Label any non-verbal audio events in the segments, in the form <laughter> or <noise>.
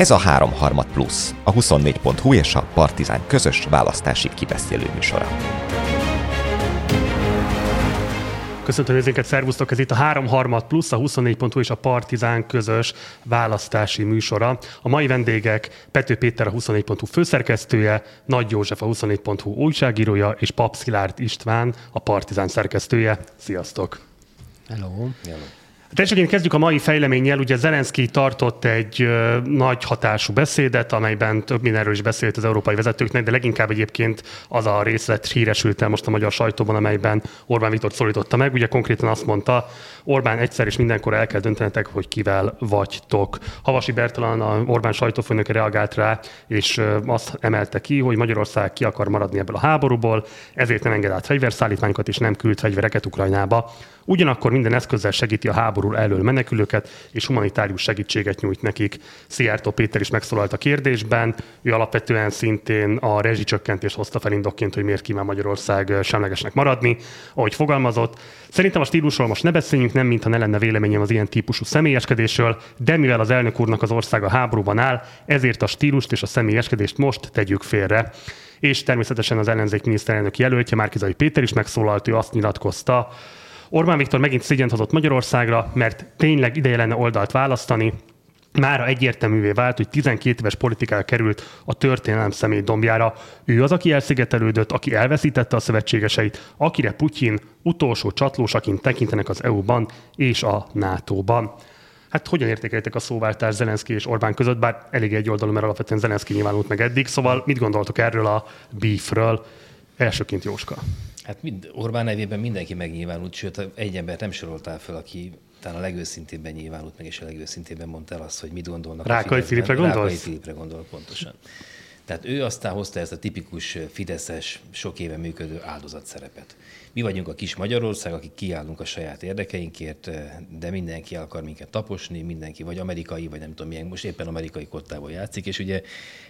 Ez a 3 plusz, a 24.hu és a Partizán közös választási kibeszélő műsora. Köszöntöm nézőket, szervusztok! Ez itt a 3 harmad plusz, a 24.hu és a Partizán közös választási műsora. A mai vendégek Pető Péter, a 24.hu főszerkesztője, Nagy József, a 24.hu újságírója, és Pap Szilárd István, a Partizán szerkesztője. Sziasztok! Hello! Hello. Tényleg kezdjük a mai fejleménnyel. Ugye Zelenszky tartott egy nagy hatású beszédet, amelyben több mindenről is beszélt az európai vezetőknek, de leginkább egyébként az a részlet híresült el most a magyar sajtóban, amelyben Orbán Viktor szólította meg. Ugye konkrétan azt mondta, Orbán egyszer és mindenkor el kell döntenetek, hogy kivel vagytok. Havasi Bertalan, a Orbán sajtófőnöke reagált rá, és azt emelte ki, hogy Magyarország ki akar maradni ebből a háborúból, ezért nem enged át fegyverszállítmányokat és nem küld fegyvereket Ukrajnába. Ugyanakkor minden eszközzel segíti a háború elől menekülőket, és humanitárius segítséget nyújt nekik. Szijjártó Péter is megszólalt a kérdésben, ő alapvetően szintén a rezsicsökkentést hozta fel indokként, hogy miért kíván Magyarország semlegesnek maradni, ahogy fogalmazott. Szerintem a stílusról most ne beszéljünk, nem mintha ne lenne véleményem az ilyen típusú személyeskedésről, de mivel az elnök úrnak az országa háborúban áll, ezért a stílust és a személyeskedést most tegyük félre és természetesen az ellenzék miniszterelnök jelöltje, Márkizai Péter is megszólalt, ő azt nyilatkozta, Orbán Viktor megint szigyent hozott Magyarországra, mert tényleg ideje lenne oldalt választani, Mára egyértelművé vált, hogy 12 éves politikára került a történelem személy dombjára. Ő az, aki elszigetelődött, aki elveszítette a szövetségeseit, akire Putyin utolsó csatlósaként tekintenek az EU-ban és a NATO-ban. Hát hogyan értékeltek a szóváltás Zelenszky és Orbán között, bár elég egy oldalú, mert alapvetően Zelenszky nyilvánult meg eddig, szóval mit gondoltok erről a beefről? Elsőként Jóska. Hát mind, Orbán nevében mindenki megnyilvánult, sőt egy embert nem soroltál fel, aki talán a legőszintébben nyilvánult meg, és a legőszintébben mondta el azt, hogy mit gondolnak. Rákai Filipre gondolsz? Rákai Filipre gondol, pontosan. Tehát ő aztán hozta ezt a tipikus fideszes, sok éve működő áldozatszerepet. Mi vagyunk a kis Magyarország, akik kiállunk a saját érdekeinkért, de mindenki el akar minket taposni, mindenki vagy amerikai, vagy nem tudom milyen, most éppen amerikai kottából játszik, és ugye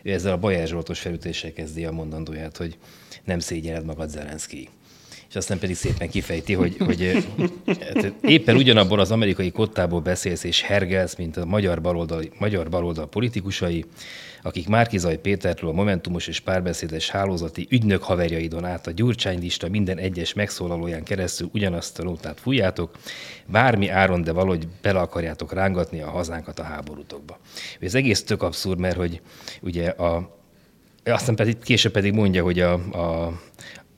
ő ezzel a Bajár Zsoltos felütéssel kezdi a mondandóját, hogy nem szégyened magad Zelenszky és aztán pedig szépen kifejti, hogy, hogy hát éppen ugyanabból az amerikai kottából beszélsz és hergelsz, mint a magyar baloldal, magyar baloldal politikusai, akik Márkizaj Pétertől a Momentumos és párbeszédes hálózati ügynök haverjaidon át a gyurcsánylista minden egyes megszólalóján keresztül ugyanazt a nótát fújjátok, bármi áron, de valahogy bele akarjátok rángatni a hazánkat a háborútokba. Ez egész tök abszurd, mert hogy ugye a aztán pedig később pedig mondja, hogy a, a,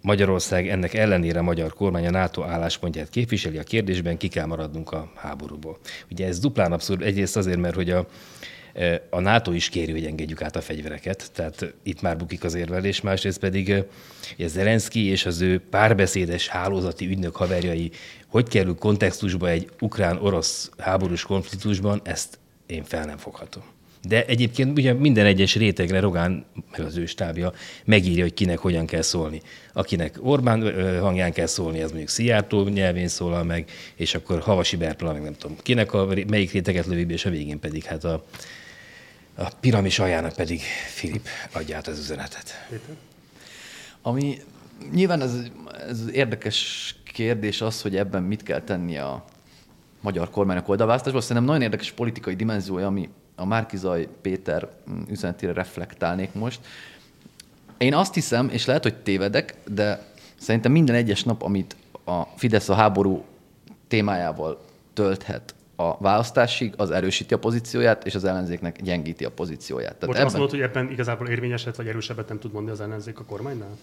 Magyarország ennek ellenére magyar kormány a NATO álláspontját képviseli a kérdésben, ki kell maradnunk a háborúból. Ugye ez duplán abszurd, egyrészt azért, mert hogy a, e, a NATO is kéri, hogy engedjük át a fegyvereket, tehát itt már bukik az érvelés, másrészt pedig e, hogy Zelenszky és az ő párbeszédes hálózati ügynök haverjai hogy kerül kontextusba egy ukrán-orosz háborús konfliktusban, ezt én fel nem foghatom. De egyébként ugye minden egyes rétegre Rogán, meg az ő stábja megírja, hogy kinek hogyan kell szólni. Akinek Orbán hangján kell szólni, az mondjuk Szijjártó nyelvén szólal meg, és akkor Havasi Bertala, meg nem tudom, kinek a, melyik réteget lövi, és a végén pedig hát a, a piramis aljának pedig Filip adja át az üzenetet. Ami nyilván ez, ez érdekes kérdés az, hogy ebben mit kell tenni a magyar kormánynak oldalválasztásban. Szerintem nagyon érdekes politikai dimenziója, ami a Márkizaj Péter üzenetére reflektálnék most. Én azt hiszem, és lehet, hogy tévedek, de szerintem minden egyes nap, amit a Fidesz a háború témájával tölthet a választásig, az erősíti a pozícióját, és az ellenzéknek gyengíti a pozícióját. Tehát Most ebben... azt mondod, hogy ebben igazából érvényeset vagy erősebbet nem tud mondani az ellenzék a kormánynál?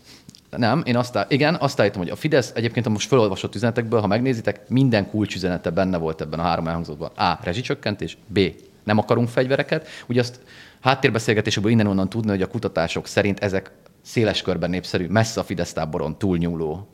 Nem, én azt, áll... igen, azt állítom, hogy a Fidesz egyébként a most felolvasott üzenetekből, ha megnézitek, minden kulcsüzenete benne volt ebben a három elhangzóban. A. Rezsicsökkentés, B nem akarunk fegyvereket. Ugye azt háttérbeszélgetésekből innen-onnan tudni, hogy a kutatások szerint ezek széles körben népszerű, messze a Fidesz táboron túlnyúló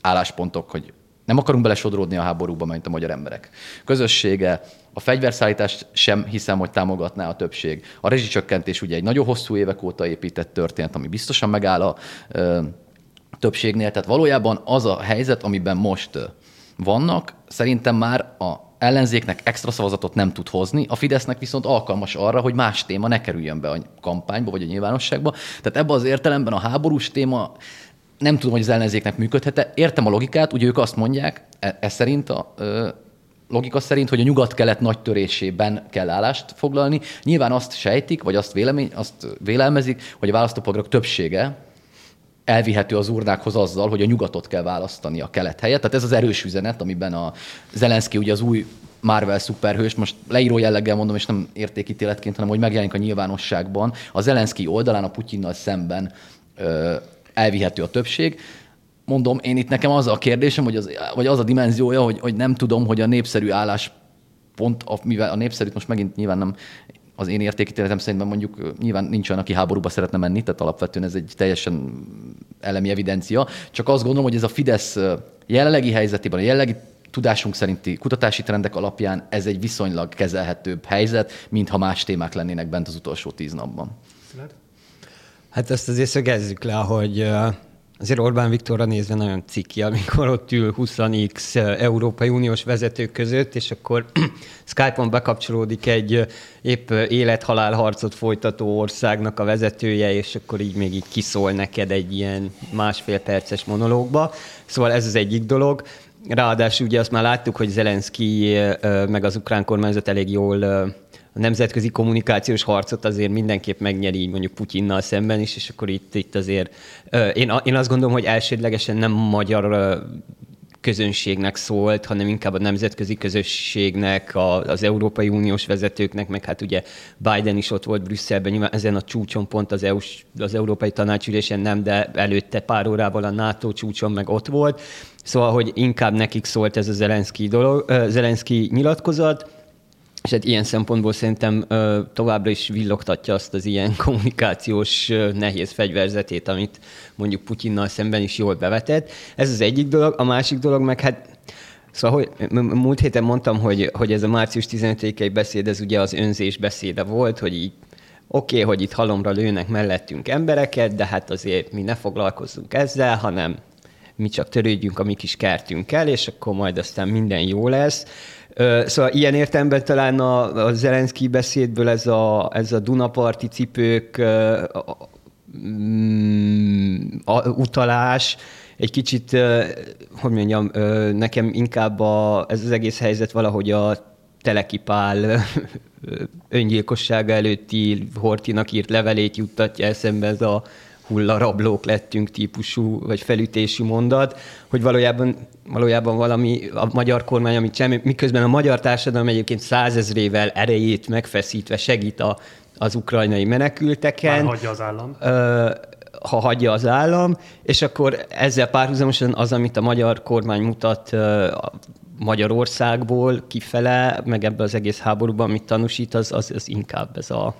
álláspontok, hogy nem akarunk belesodródni a háborúba, mint a magyar emberek. Közössége, a fegyverszállítást sem hiszem, hogy támogatná a többség. A rezsicsökkentés ugye egy nagyon hosszú évek óta épített történet, ami biztosan megáll a ö, többségnél. Tehát valójában az a helyzet, amiben most vannak, szerintem már a ellenzéknek extra szavazatot nem tud hozni, a Fidesznek viszont alkalmas arra, hogy más téma ne kerüljön be a kampányba vagy a nyilvánosságba. Tehát ebben az értelemben a háborús téma nem tudom, hogy az ellenzéknek működhet-e. Értem a logikát, ugye ők azt mondják, e, ez szerint a, ö, logika szerint, hogy a nyugat-kelet nagy törésében kell állást foglalni. Nyilván azt sejtik, vagy azt, vélemény, azt vélelmezik, hogy a választópolgárok többsége elvihető az urnákhoz azzal, hogy a nyugatot kell választani a kelet helyett. Tehát ez az erős üzenet, amiben a Zelenszky ugye az új Marvel szuperhős, most leíró jelleggel mondom, és nem értékítéletként, hanem hogy megjelenik a nyilvánosságban, a Zelenszky oldalán a Putyinnal szemben ö, elvihető a többség. Mondom, én itt nekem az a kérdésem, hogy az, vagy az a dimenziója, hogy, hogy nem tudom, hogy a népszerű álláspont, mivel a népszerűt most megint nyilván nem az én értékítéletem szerint mondjuk nyilván nincs olyan, aki háborúba szeretne menni, tehát alapvetően ez egy teljesen elemi evidencia. Csak azt gondolom, hogy ez a Fidesz jelenlegi helyzetében, a jelenlegi tudásunk szerinti kutatási trendek alapján ez egy viszonylag kezelhetőbb helyzet, mintha más témák lennének bent az utolsó tíz napban. Hát ezt azért szögezzük le, hogy azért Orbán Viktorra nézve nagyon ciki, amikor ott ül 20x Európai Uniós vezetők között, és akkor <clears throat> Skype-on bekapcsolódik egy épp élethalál harcot folytató országnak a vezetője, és akkor így még így kiszól neked egy ilyen másfél perces monológba. Szóval ez az egyik dolog. Ráadásul ugye azt már láttuk, hogy Zelenszky meg az ukrán kormányzat elég jól a nemzetközi kommunikációs harcot azért mindenképp megnyeri mondjuk Putyinnal szemben is, és akkor itt, itt azért én, én azt gondolom, hogy elsődlegesen nem magyar közönségnek szólt, hanem inkább a nemzetközi közösségnek, az Európai Uniós vezetőknek, meg hát ugye Biden is ott volt Brüsszelben, nyilván ezen a csúcson pont az, EU, az Európai Tanácsülésen nem, de előtte pár órával a NATO csúcson meg ott volt. Szóval, hogy inkább nekik szólt ez a Zelenszky, dolog, Zelenszky nyilatkozat, és hát ilyen szempontból szerintem ö, továbbra is villogtatja azt az ilyen <laughs> kommunikációs ö, nehéz fegyverzetét, amit mondjuk Putyinnal szemben is jól bevetett. Ez az egyik dolog. A másik dolog meg hát Szóval hogy, múlt héten mondtam, hogy, hogy ez a március 15-i beszéd, ez ugye az önzés beszéde volt, hogy így oké, okay, hogy itt halomra lőnek mellettünk embereket, de hát azért mi ne foglalkozzunk ezzel, hanem mi csak törődjünk a mi kis kertünkkel, és akkor majd aztán minden jó lesz. Szóval ilyen értelemben talán a, a Zelenszky beszédből ez a, ez a Dunaparti cipők mm, a, utalás, egy kicsit, hogy mondjam, nekem inkább a, ez az egész helyzet valahogy a Telekipál öngyilkossága előtti Hortinak írt levelét juttatja eszembe ez a hullarablók lettünk típusú, vagy felütésű mondat, hogy valójában, valójában valami a magyar kormány, amit semmi, miközben a magyar társadalom egyébként százezrével erejét megfeszítve segít a, az ukrajnai menekülteken. Már hagyja az állam. Ö, ha hagyja az állam, és akkor ezzel párhuzamosan az, amit a magyar kormány mutat Magyarországból kifele, meg ebbe az egész háborúban, amit tanúsít, az, az, az inkább ez a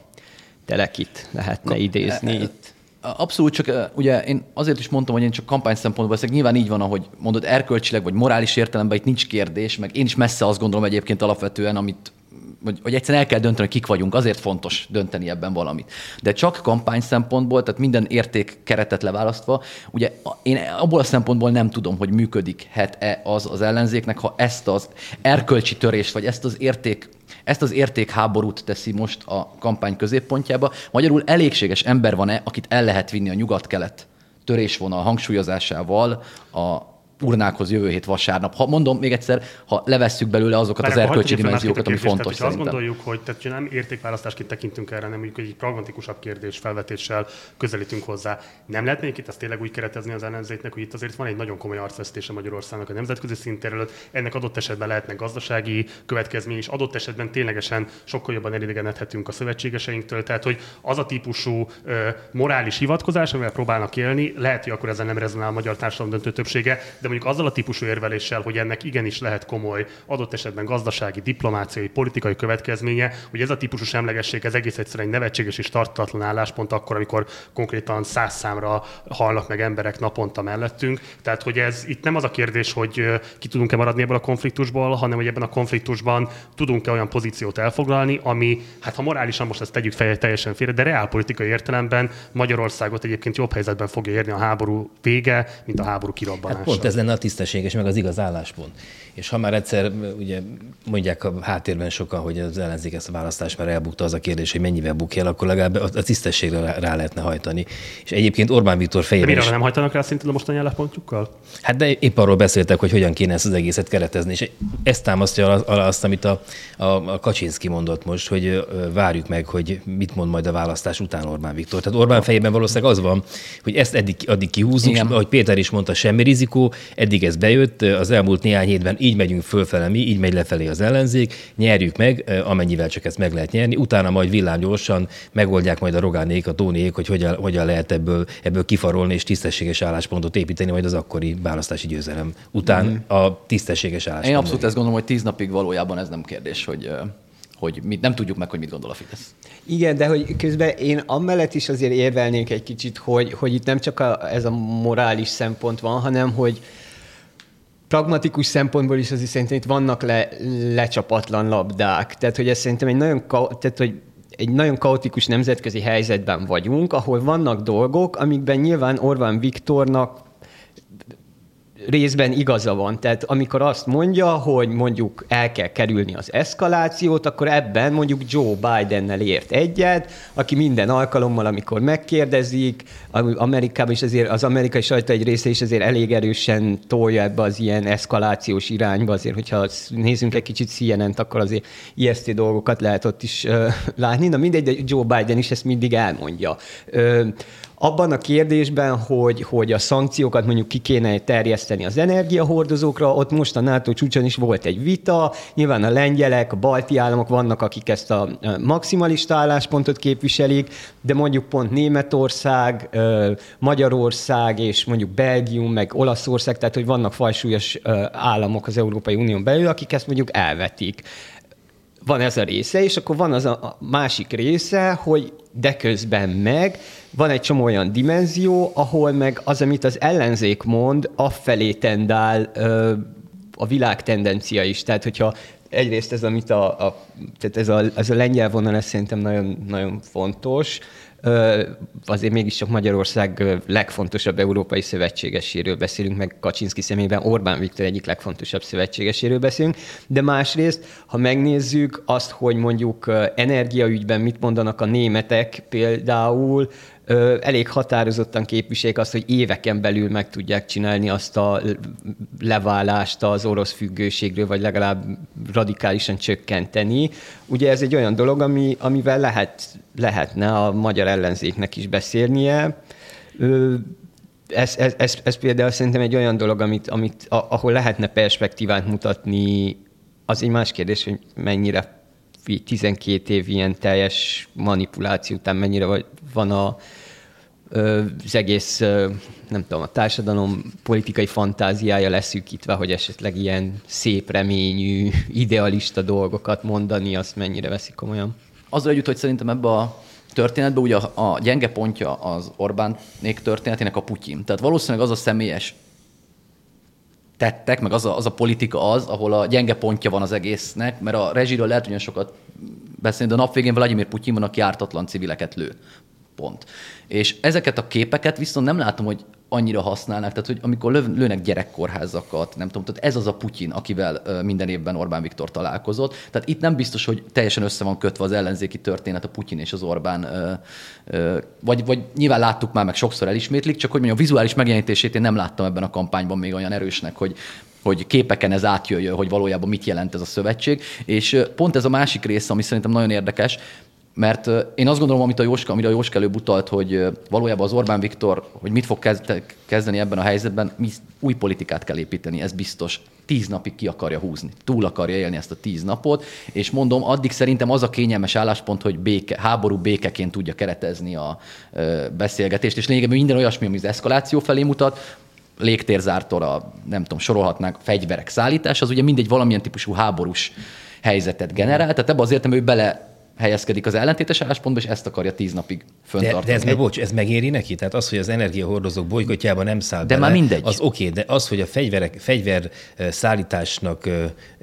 telekit lehetne idézni e, e, itt. Abszolút, csak ugye én azért is mondtam, hogy én csak kampány szempontból beszélek. Nyilván így van, ahogy mondod, erkölcsileg vagy morális értelemben itt nincs kérdés, meg én is messze azt gondolom egyébként alapvetően, amit hogy, hogy egyszerűen el kell dönteni, hogy kik vagyunk, azért fontos dönteni ebben valamit. De csak kampány szempontból, tehát minden érték keretet leválasztva, ugye én abból a szempontból nem tudom, hogy működik-e az az ellenzéknek, ha ezt az erkölcsi törést, vagy ezt az érték ezt az értékháborút teszi most a kampány középpontjába. Magyarul elégséges ember van-e, akit el lehet vinni a nyugat-kelet törésvonal hangsúlyozásával a urnákhoz jövő hét vasárnap. Ha mondom még egyszer, ha levesszük belőle azokat Már az erkölcsi dimenziókat, ami fontos tehát, Azt gondoljuk, hogy tehát, nem értékválasztásként tekintünk erre, nem mondjuk egy pragmatikusabb kérdés felvetéssel közelítünk hozzá. Nem lehetnék itt azt tényleg úgy keretezni az ellenzéknek, hogy itt azért van egy nagyon komoly arcvesztése Magyarországnak a nemzetközi szintéről. Ennek adott esetben lehetnek gazdasági következmény, és adott esetben ténylegesen sokkal jobban elidegenedhetünk a szövetségeseinktől. Tehát, hogy az a típusú ö, morális hivatkozás, amivel próbálnak élni, lehet, hogy akkor ezen nem rezonál a magyar társadalom döntő többsége, de de mondjuk azzal a típusú érveléssel, hogy ennek igenis lehet komoly, adott esetben gazdasági, diplomáciai, politikai következménye, hogy ez a típusú semlegesség ez egész egyszerűen egy nevetséges és tartatlan álláspont akkor, amikor konkrétan száz számra halnak meg emberek naponta mellettünk. Tehát, hogy ez itt nem az a kérdés, hogy ki tudunk-e maradni ebből a konfliktusból, hanem hogy ebben a konfliktusban tudunk-e olyan pozíciót elfoglalni, ami, hát ha morálisan most ezt tegyük fel teljesen félre, de reálpolitikai értelemben Magyarországot egyébként jobb helyzetben fogja érni a háború vége, mint a háború kirobbanása. Hát pont ez lenne a tisztességes, meg az igaz álláspont. És ha már egyszer ugye mondják a háttérben sokan, hogy az ellenzék ezt a választást már elbukta, az a kérdés, hogy mennyivel bukja el, akkor legalább a tisztességre rá lehetne hajtani. És egyébként Orbán Viktor fejében. Mire is... nem hajtanak rá szintén a mostani álláspontjukkal? Hát de épp arról beszéltek, hogy hogyan kéne ezt az egészet keretezni. És ezt támasztja azt, amit a, a, a Kaczynszki mondott most, hogy várjuk meg, hogy mit mond majd a választás után Orbán Viktor. Tehát Orbán fejében valószínűleg az van, hogy ezt eddig, addig kihúzzuk, Igen. ahogy Péter is mondta, semmi rizikó, eddig ez bejött, az elmúlt néhány hétben így megyünk fölfele mi, így megy lefelé az ellenzék, nyerjük meg, amennyivel csak ezt meg lehet nyerni, utána majd villámgyorsan megoldják majd a rogánék, a tónék, hogy hogyan, hogyan lehet ebből, ebből kifarolni és tisztességes álláspontot építeni majd az akkori választási győzelem után mm. a tisztességes álláspont. Én abszolút ezt gondolom, hogy tíz napig valójában ez nem kérdés, hogy hogy mit, nem tudjuk meg, hogy mit gondol a Fidesz. Igen, de hogy közben én amellett is azért érvelnék egy kicsit, hogy, hogy itt nem csak a, ez a morális szempont van, hanem hogy pragmatikus szempontból is azért szerintem itt vannak le, lecsapatlan labdák. Tehát, hogy ez szerintem egy nagyon, tehát, hogy egy nagyon kaotikus nemzetközi helyzetben vagyunk, ahol vannak dolgok, amikben nyilván Orbán Viktornak részben igaza van. Tehát amikor azt mondja, hogy mondjuk el kell kerülni az eszkalációt, akkor ebben mondjuk Joe Bidennel ért egyet, aki minden alkalommal, amikor megkérdezik, Amerikában is azért az amerikai sajtó egy része is azért elég erősen tolja ebbe az ilyen eszkalációs irányba, azért, hogyha nézzünk egy kicsit cnn akkor azért ijesztő dolgokat lehet ott is uh, látni. Na mindegy, de Joe Biden is ezt mindig elmondja. Uh, abban a kérdésben, hogy, hogy a szankciókat mondjuk ki kéne terjeszteni az energiahordozókra, ott most a NATO csúcson is volt egy vita, nyilván a lengyelek, a balti államok vannak, akik ezt a maximalista álláspontot képviselik, de mondjuk pont Németország, Magyarország és mondjuk Belgium, meg Olaszország, tehát hogy vannak fajsúlyos államok az Európai Unión belül, akik ezt mondjuk elvetik. Van ez a része, és akkor van az a másik része, hogy de közben meg van egy csomó olyan dimenzió, ahol meg az, amit az ellenzék mond, afelé tendál ö, a világ tendencia is. Tehát, hogyha egyrészt ez, amit a, a, tehát ez a, ez a lengyel vonal, ez szerintem nagyon, nagyon fontos, azért mégiscsak Magyarország legfontosabb európai szövetségeséről beszélünk, meg Kaczynszki szemében Orbán Viktor egyik legfontosabb szövetségeséről beszélünk, de másrészt, ha megnézzük azt, hogy mondjuk energiaügyben mit mondanak a németek például, elég határozottan képviselik azt, hogy éveken belül meg tudják csinálni azt a leválást az orosz függőségről, vagy legalább radikálisan csökkenteni. Ugye ez egy olyan dolog, ami, amivel lehet, lehetne a magyar ellenzéknek is beszélnie. Ez, ez, ez, ez például szerintem egy olyan dolog, amit, amit, ahol lehetne perspektívát mutatni, az egy más kérdés, hogy mennyire 12 év ilyen teljes manipuláció után mennyire van a, az egész, nem tudom, a társadalom politikai fantáziája leszűkítve, hogy esetleg ilyen szép reményű, idealista dolgokat mondani, azt mennyire veszik komolyan. Azzal együtt, hogy szerintem ebbe a történetben ugye a, a gyenge pontja az Orbánék történetének a Putyin. Tehát valószínűleg az a személyes tettek, meg az a, az a politika az, ahol a gyenge pontja van az egésznek, mert a rezsiről lehet hogy sokat beszélni, de a nap végén Vladimir Putyin van, aki ártatlan civileket lő. Pont. És ezeket a képeket viszont nem látom, hogy annyira használnak, tehát hogy amikor lőnek gyerekkorházakat, nem tudom, tehát ez az a Putyin, akivel minden évben Orbán Viktor találkozott. Tehát itt nem biztos, hogy teljesen össze van kötve az ellenzéki történet a Putyin és az Orbán, vagy, vagy nyilván láttuk már, meg sokszor elismétlik, csak hogy mondjam, a vizuális megjelenítését én nem láttam ebben a kampányban még olyan erősnek, hogy, hogy képeken ez átjöjjön, hogy valójában mit jelent ez a szövetség. És pont ez a másik része, ami szerintem nagyon érdekes, mert én azt gondolom, amit a Jóska, amire a Jóska előbb utalt, hogy valójában az Orbán Viktor, hogy mit fog kezdeni ebben a helyzetben, mi új politikát kell építeni, ez biztos. Tíz napig ki akarja húzni, túl akarja élni ezt a tíz napot, és mondom, addig szerintem az a kényelmes álláspont, hogy béke, háború békeként tudja keretezni a beszélgetést, és lényegében minden olyasmi, ami az eszkaláció felé mutat, légtérzártól a, nem tudom, sorolhatnánk, fegyverek szállítás, az ugye mindegy valamilyen típusú háborús helyzetet generál, tehát ebbe azért, ő bele helyezkedik az ellentétes álláspontba, és ezt akarja tíz napig föntartani. De, de ez, meg, bocs, ez megéri neki? Tehát az, hogy az energiahordozók bolykotjában nem száll De bele, már mindegy. Az oké, okay, de az, hogy a fegyverek, fegyver szállításnak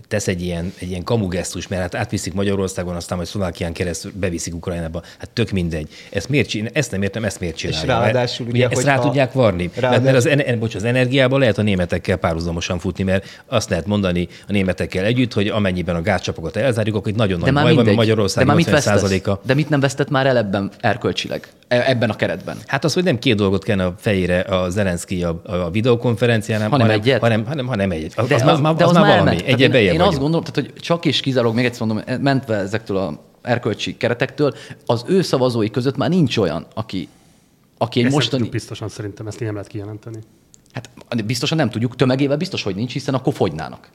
tesz egy ilyen, egy ilyen kamugesztus, mert hát átviszik Magyarországon, aztán majd Szlovákián keresztül beviszik Ukrajnába. Hát tök mindegy. Ezt, miért csinál, ezt nem értem, ezt miért csinálják. És ráadásul ugye, ezt rá hogyha- tudják varni. Ráadásul- Mert, mert az, ener, bocs, az energiában lehet a németekkel párhuzamosan futni, mert azt lehet mondani a németekkel együtt, hogy amennyiben a gázcsapokat elzárjuk, akkor itt nagyon nagy De baj van. Magyarország de már mit? 80%-a. De mit nem vesztett már el ebben erkölcsileg? E- Ebben a keretben? Hát az, hogy nem két dolgot kellene a fejére a Zelenszky a, a videokonferencián, Hanem hanem, egyet? hanem, hanem, hanem egyet. Az, De az, az, az, az, már valami. Egyet én, én azt vagyunk. gondolom, tehát, hogy csak és kizárólag, még egyszer mondom, mentve ezektől a erkölcsi keretektől, az ő szavazói között már nincs olyan, aki, aki egy Ezt mostani... tudjuk biztosan szerintem, ezt így nem lehet kijelenteni. Hát biztosan nem tudjuk, tömegével biztos, hogy nincs, hiszen akkor fogynának.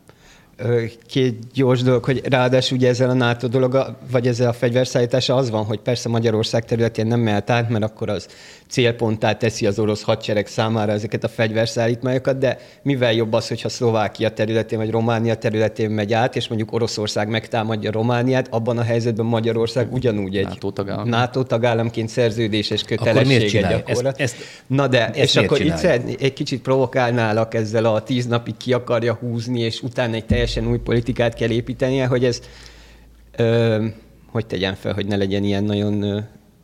Két gyors dolog, hogy ráadásul ugye ezzel a NATO dolog, vagy ezzel a fegyverszállítása az van, hogy persze Magyarország területén nem mehet át, mert akkor az célponttá teszi az orosz hadsereg számára ezeket a fegyverszállítmányokat, de mivel jobb az, hogyha Szlovákia területén vagy Románia területén megy át, és mondjuk Oroszország megtámadja Romániát, abban a helyzetben Magyarország ugyanúgy egy NATO tagállam. NATO tagállamként szerződéses kötelessége gyakorlat. Ezt- ezt- Na de, ezt és akkor itt csinálja? szeretné- egy kicsit provokálnálak ezzel a tíz napig ki akarja húzni, és utána egy teljesen új politikát kell építenie, hogy ez, ö, hogy tegyen fel, hogy ne legyen ilyen nagyon... Ö,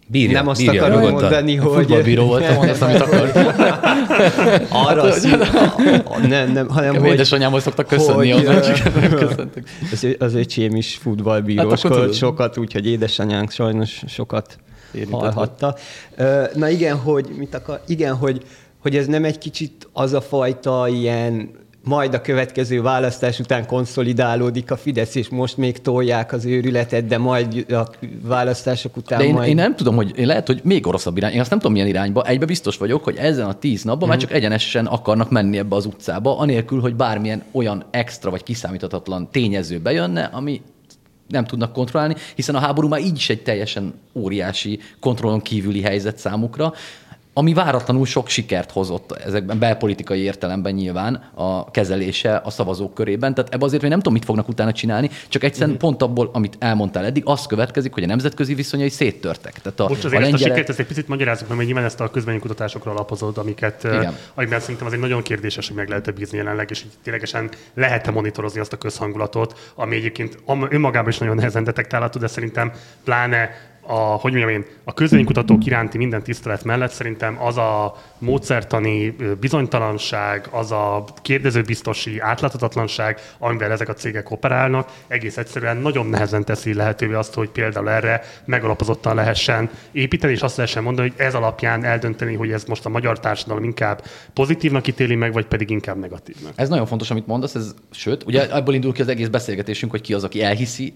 Bírja, nem azt bírja, akarom nyugodtan. mondani, hogy... Futballbíró voltam, mondasz, <laughs> amit akar. Arra szín, nem, nem, hanem Nekem hogy... édesanyámhoz szoktak köszönni, hogy, onnan csak <laughs> nem. Az, az öcsém is Hát futballbíróskodott akkor tudod. sokat, úgyhogy édesanyánk sajnos sokat Érintett hallhatta. Na igen, hogy mit akar, igen, hogy, hogy ez nem egy kicsit az a fajta ilyen majd a következő választás után konszolidálódik a Fidesz, és most még tolják az őrületet, de majd a választások után De én, majd... én, nem tudom, hogy én lehet, hogy még oroszlabb irány. Én azt nem tudom, milyen irányba. Egybe biztos vagyok, hogy ezen a tíz napban már csak egyenesen akarnak menni ebbe az utcába, anélkül, hogy bármilyen olyan extra vagy kiszámíthatatlan tényező bejönne, ami nem tudnak kontrollálni, hiszen a háború már így is egy teljesen óriási kontrollon kívüli helyzet számukra, ami váratlanul sok sikert hozott ezekben belpolitikai értelemben nyilván a kezelése a szavazók körében. Tehát ebbe azért még nem tudom, mit fognak utána csinálni, csak egyszerűen Mhm. pont abból, amit elmondtál eddig, az következik, hogy a nemzetközi viszonyai széttörtek. Tehát a, Most a azért ezt a sikert, ezt egy picit magyarázzuk meg, mert nyilván ezt a közvéleménykutatásokra alapozod, amiket, Igen. Amikben szerintem azért nagyon kérdéses, hogy meg lehet-e bízni jelenleg, és hogy ténylegesen lehet-e monitorozni azt a közhangulatot, ami egyébként önmagában is nagyon nehezen detektálható, de szerintem pláne a, hogy mondjam én, a közvénykutatók iránti minden tisztelet mellett szerintem az a módszertani bizonytalanság, az a kérdezőbiztosi átláthatatlanság, amivel ezek a cégek operálnak, egész egyszerűen nagyon nehezen teszi lehetővé azt, hogy például erre megalapozottan lehessen építeni, és azt lehessen mondani, hogy ez alapján eldönteni, hogy ez most a magyar társadalom inkább pozitívnak ítéli meg, vagy pedig inkább negatívnak. Ez nagyon fontos, amit mondasz, ez, sőt, ugye ebből indul ki az egész beszélgetésünk, hogy ki az, aki elhiszi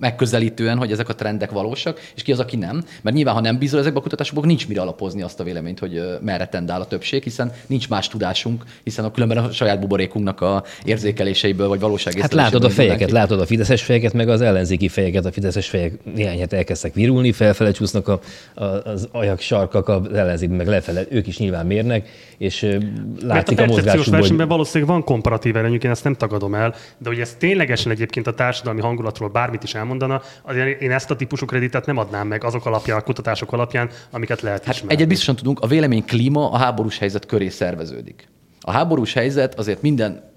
megközelítően, hogy ezek a trendek valósak, és ki az, aki nem. Mert nyilván, ha nem bízol ezekben a kutatásokban, nincs mire alapozni azt a véleményt, hogy merre tendál a többség, hiszen nincs más tudásunk, hiszen a különben a saját buborékunknak a érzékeléseiből vagy Hát valóságészleléséből látod a fejeket, ki. látod a fideszes fejeket, meg az ellenzéki fejeket. A fideszes fejek néhány hete elkezdtek virulni, felfele csúsznak a, a, az ajak sarkak, az ellenzék meg lefele, ők is nyilván mérnek, és ö, Mert a látszik a, mozgásukból, versenyben hogy valószínűleg van komparatív előnyük, én ezt nem tagadom el, de hogy ez ténylegesen egyébként a társadalmi hangulatról bármit is elmondana, azért én ezt a típusú kreditet nem adnám meg azok alapján, a kutatások alapján, amiket lehet Hát ismerni. egyet biztosan tudunk, a vélemény klíma a háborús helyzet köré szerveződik. A háborús helyzet azért minden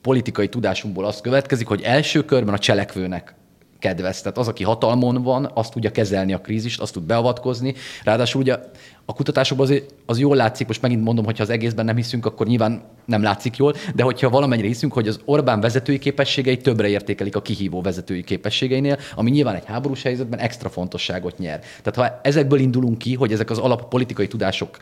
politikai tudásunkból az következik, hogy első körben a cselekvőnek kedvez. Tehát az, aki hatalmon van, azt tudja kezelni a krízist, azt tud beavatkozni. Ráadásul ugye a kutatásokban az, az jól látszik, most megint mondom, hogy ha az egészben nem hiszünk, akkor nyilván nem látszik jól, de hogyha valamennyire hiszünk, hogy az Orbán vezetői képességei többre értékelik a kihívó vezetői képességeinél, ami nyilván egy háborús helyzetben extra fontosságot nyer. Tehát ha ezekből indulunk ki, hogy ezek az alappolitikai tudások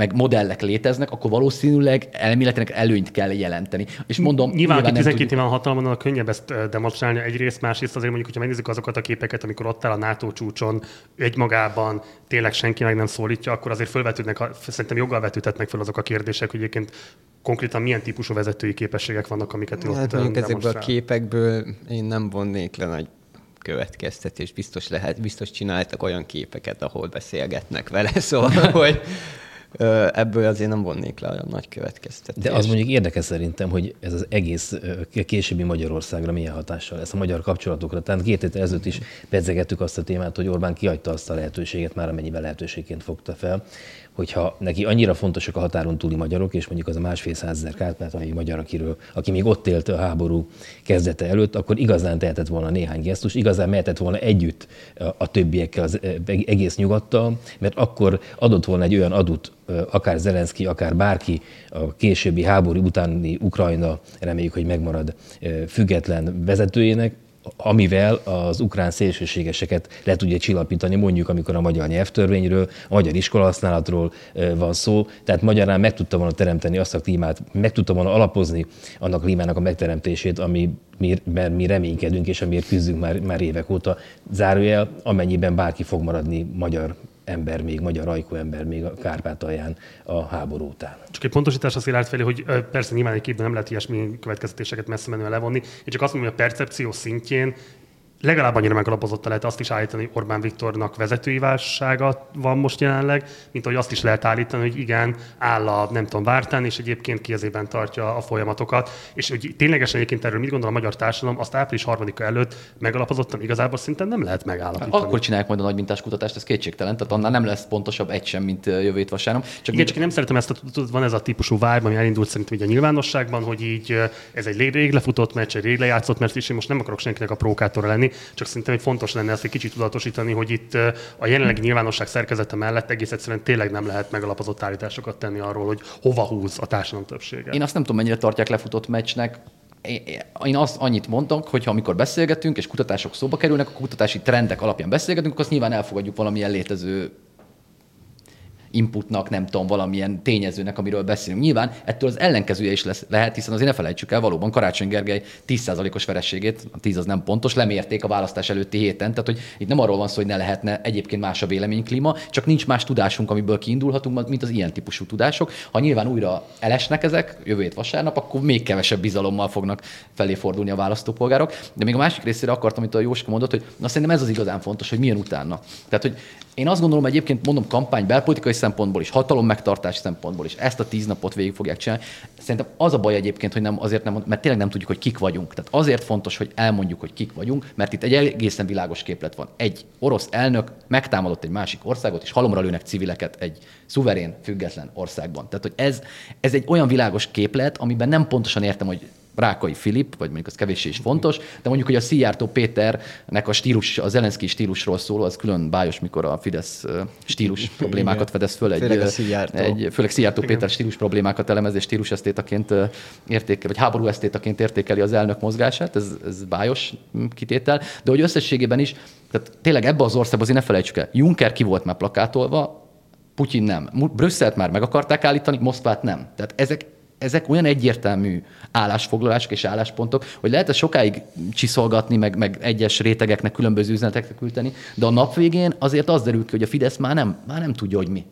meg modellek léteznek, akkor valószínűleg elméletileg előnyt kell jelenteni. És mondom, Nyilván, aki nem 12 tudjuk- éven hatalmon könnyebb ezt demonstrálni egyrészt, másrészt azért mondjuk, hogyha megnézzük azokat a képeket, amikor ott áll a NATO csúcson egymagában tényleg senki meg nem szólítja, akkor azért fölvetődnek, szerintem joggal vetődhetnek föl azok a kérdések, hogy egyébként konkrétan milyen típusú vezetői képességek vannak, amiket ott Hát ö, mondjuk ezekből a képekből én nem vonnék le nagy következtetés. Biztos lehet, biztos csináltak olyan képeket, ahol beszélgetnek vele, <laughs> szóval, hogy ebből azért nem vonnék le olyan nagy következtetést. De az mondjuk érdekes szerintem, hogy ez az egész későbbi Magyarországra milyen hatással lesz a magyar kapcsolatokra. Tehát két héttel ezelőtt is pedzegettük azt a témát, hogy Orbán kiadta azt a lehetőséget, már amennyiben lehetőségként fogta fel, hogyha neki annyira fontosak a határon túli magyarok, és mondjuk az a másfél százezer kárpát, ami magyar, akiről, aki még ott élt a háború kezdete előtt, akkor igazán tehetett volna néhány gesztus, igazán mehetett volna együtt a, többiekkel, az egész nyugattal, mert akkor adott volna egy olyan adut, akár Zelenszky, akár bárki a későbbi háború utáni Ukrajna, reméljük, hogy megmarad független vezetőjének, amivel az ukrán szélsőségeseket le tudja csillapítani, mondjuk amikor a magyar nyelvtörvényről, a magyar iskolahasználatról van szó. Tehát magyarán meg tudta volna teremteni azt a klímát, meg tudta volna alapozni annak a klímának a megteremtését, ami mert mi reménykedünk, és amiért küzdünk már, már évek óta. Zárójel, amennyiben bárki fog maradni magyar ember még, magyar ajkú ember még a Kárpátalján a háború után. Csak egy pontosítás az állt felé, hogy persze nyilván egy képben nem lehet ilyesmi következtetéseket messze menően levonni. Én csak azt mondom, hogy a percepció szintjén legalább annyira megalapozott lehet azt is állítani, hogy Orbán Viktornak vezetői válsága van most jelenleg, mint hogy azt is lehet állítani, hogy igen, áll a nem tudom, vártán, és egyébként kiezében tartja a folyamatokat. És hogy ténylegesen egyébként erről mit gondol a magyar társadalom, azt április harmadika előtt megalapozottan igazából szinten nem lehet megállapítani. Akkor csinálják majd a nagy mintás kutatást, ez kétségtelen, tehát annál nem lesz pontosabb egy sem, mint jövő vasárnap. Csak igen, csak én nem szeretem ezt, a, van ez a típusú vibe, ami elindult szerintem így a nyilvánosságban, hogy így ez egy rég lefutott meccs, egy rég lejátszott meccs, és én most nem akarok senkinek a prókátora lenni, csak szerintem hogy fontos lenne ezt egy kicsit tudatosítani, hogy itt a jelenlegi nyilvánosság szerkezete mellett egész egyszerűen tényleg nem lehet megalapozott állításokat tenni arról, hogy hova húz a társadalom többsége. Én azt nem tudom, mennyire tartják lefutott meccsnek, én azt annyit mondok, hogy ha amikor beszélgetünk, és kutatások szóba kerülnek, a kutatási trendek alapján beszélgetünk, akkor azt nyilván elfogadjuk valamilyen létező inputnak, nem tudom, valamilyen tényezőnek, amiről beszélünk. Nyilván ettől az ellenkezője is lesz, lehet, hiszen azért ne felejtsük el, valóban Karácsony Gergely 10%-os verességét, a 10 az nem pontos, lemérték a választás előtti héten, tehát hogy itt nem arról van szó, hogy ne lehetne egyébként más a véleményklíma, csak nincs más tudásunk, amiből kiindulhatunk, mint az ilyen típusú tudások. Ha nyilván újra elesnek ezek jövő hét vasárnap, akkor még kevesebb bizalommal fognak felé fordulni a választópolgárok. De még a másik részére akartam, amit a Jóska mondott, hogy na szerintem ez az igazán fontos, hogy milyen utána. Tehát, hogy én azt gondolom, egyébként mondom kampány belpolitikai szempontból is, hatalom megtartás szempontból is, ezt a tíz napot végig fogják csinálni. Szerintem az a baj egyébként, hogy nem azért nem, mert tényleg nem tudjuk, hogy kik vagyunk. Tehát azért fontos, hogy elmondjuk, hogy kik vagyunk, mert itt egy egészen világos képlet van. Egy orosz elnök megtámadott egy másik országot, és halomra lőnek civileket egy szuverén, független országban. Tehát, hogy ez, ez egy olyan világos képlet, amiben nem pontosan értem, hogy Rákai Filip, vagy mondjuk az kevéssé is fontos, de mondjuk, hogy a Szijjártó Péternek a stílus, az Zelenszky stílusról szóló, az külön bájos, mikor a Fidesz stílus problémákat fedez föl. Egy, főleg, egy, főleg Szijjártó Péter stílus problémákat elemez, és stílus esztétaként értékel, vagy háború esztétaként értékeli az elnök mozgását, ez, ez bájos kitétel, de hogy összességében is, tehát tényleg ebbe az országban azért ne felejtsük el, Juncker ki volt már plakátolva, Putyin nem. Brüsszelt már meg akarták állítani, Moszkvát nem. Tehát ezek ezek olyan egyértelmű állásfoglalások és álláspontok, hogy lehet ezt sokáig csiszolgatni, meg, meg egyes rétegeknek különböző üzenetekre küldeni, de a nap végén azért az derül ki, hogy a Fidesz már nem, már nem tudja, hogy mi.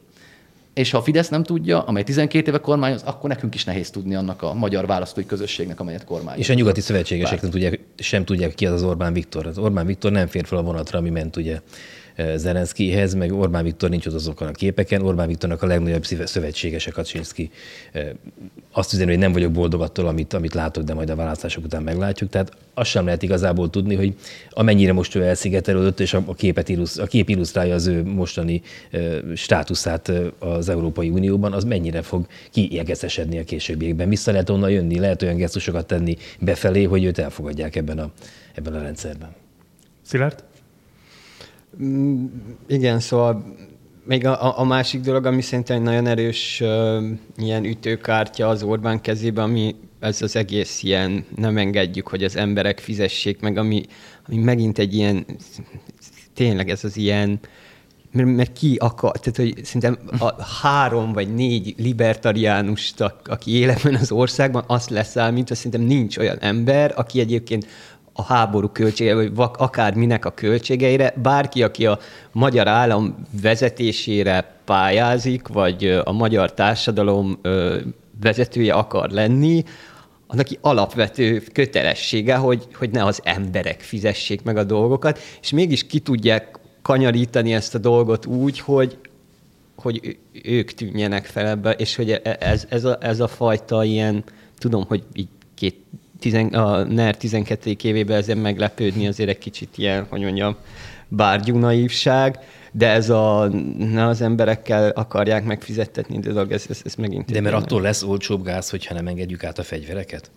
És ha a Fidesz nem tudja, amely 12 éve kormányoz, akkor nekünk is nehéz tudni annak a magyar választói közösségnek, amelyet kormányoz. És a nyugati szövetségesek nem tudják, sem tudják ki az az Orbán Viktor. Az Orbán Viktor nem fér fel a vonatra, ami ment ugye Zelenszkihez, meg Orbán Viktor nincs ott azokon a képeken. Orbán Viktornak a legnagyobb szövetségese Kaczynszki azt üzeni, hogy nem vagyok boldog attól, amit, amit látok, de majd a választások után meglátjuk. Tehát azt sem lehet igazából tudni, hogy amennyire most ő elszigetelődött, és a, képet illusz, a kép illusztrálja az ő mostani státuszát az Európai Unióban, az mennyire fog kiegesztesedni a későbbiekben. Vissza lehet onnan jönni, lehet olyan gesztusokat tenni befelé, hogy őt elfogadják ebben a, ebben a rendszerben. Szilárd? Mm, igen, szóval még a, a másik dolog, ami szerintem egy nagyon erős uh, ilyen ütőkártya az Orbán kezében, ami ez az egész ilyen, nem engedjük, hogy az emberek fizessék meg, ami, ami megint egy ilyen, tényleg ez az ilyen, mert, mert ki akar, tehát hogy szerintem a három vagy négy libertariánust, aki életben az országban, azt leszámítva, szerintem nincs olyan ember, aki egyébként a háború költsége, vagy akár minek a költségeire. Bárki, aki a magyar állam vezetésére pályázik, vagy a magyar társadalom vezetője akar lenni, annak alapvető kötelessége, hogy, hogy ne az emberek fizessék meg a dolgokat, és mégis ki tudják kanyarítani ezt a dolgot úgy, hogy, hogy ők tűnjenek fel ebbe, és hogy e, ez, ez, a, ez a fajta ilyen, tudom, hogy így két tizen, a NER 12. évében ezen meglepődni azért egy kicsit ilyen, hogy mondjam, bárgyú naívság, de ez a, ne az emberekkel akarják megfizettetni dolog, ez, ez, ez megint... De mert attól lesz olcsóbb gáz, hogyha nem engedjük át a fegyvereket?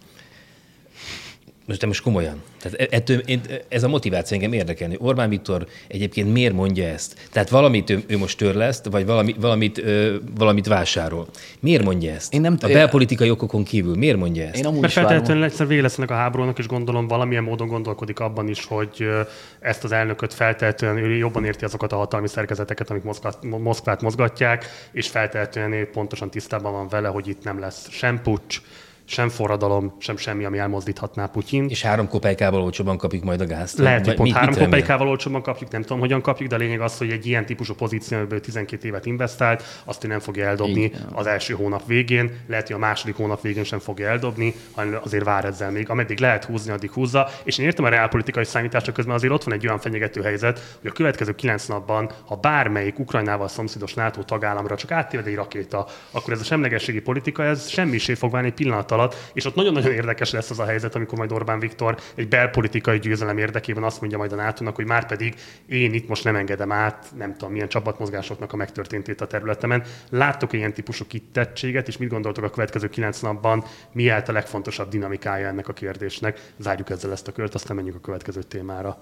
Most de most komolyan. Tehát e- ettől, én, ez a motiváció engem érdekelni. Orbán Viktor egyébként miért mondja ezt? Tehát valamit ő, ő most törleszt, vagy valami, valamit, ö, valamit vásárol. Miért mondja ezt? Én nem- a belpolitikai okokon kívül miért mondja ezt? Én amúgy Mert feltétlenül egyszer vége lesz ennek a háborúnak, és gondolom valamilyen módon gondolkodik abban is, hogy ezt az elnököt feltétlenül ő jobban érti azokat a hatalmi szerkezeteket, amik Moszkvát, Moszkvát mozgatják, és feltétlenül pontosan tisztában van vele, hogy itt nem lesz sem pucs, sem forradalom, sem semmi, ami elmozdíthatná Putyin. És három kopejkával olcsóban kapjuk majd a gázt. Lehet, hogy pont három kopejkával olcsóbban kapjuk, nem tudom, hogyan kapjuk, de a lényeg az, hogy egy ilyen típusú pozícióból 12 évet investált, azt ő nem fogja eldobni Igen. az első hónap végén, lehet, hogy a második hónap végén sem fogja eldobni, hanem azért vár ezzel még. Ameddig lehet húzni, addig húzza. És én értem a reálpolitikai számítások közben azért ott van egy olyan fenyegető helyzet, hogy a következő kilenc napban, ha bármelyik Ukrajnával szomszédos NATO tagállamra csak áttéved egy rakéta, akkor ez a semlegességi politika, ez semmisé fog válni egy pillanat alatt, és ott nagyon-nagyon érdekes lesz az a helyzet, amikor majd Orbán Viktor egy belpolitikai győzelem érdekében azt mondja majd a nato hogy már pedig én itt most nem engedem át, nem tudom, milyen csapatmozgásoknak a megtörténtét a területemen. Láttok ilyen típusú kitettséget, és mit gondoltok a következő kilenc napban, mi a legfontosabb dinamikája ennek a kérdésnek? Zárjuk ezzel ezt a kört, aztán menjünk a következő témára.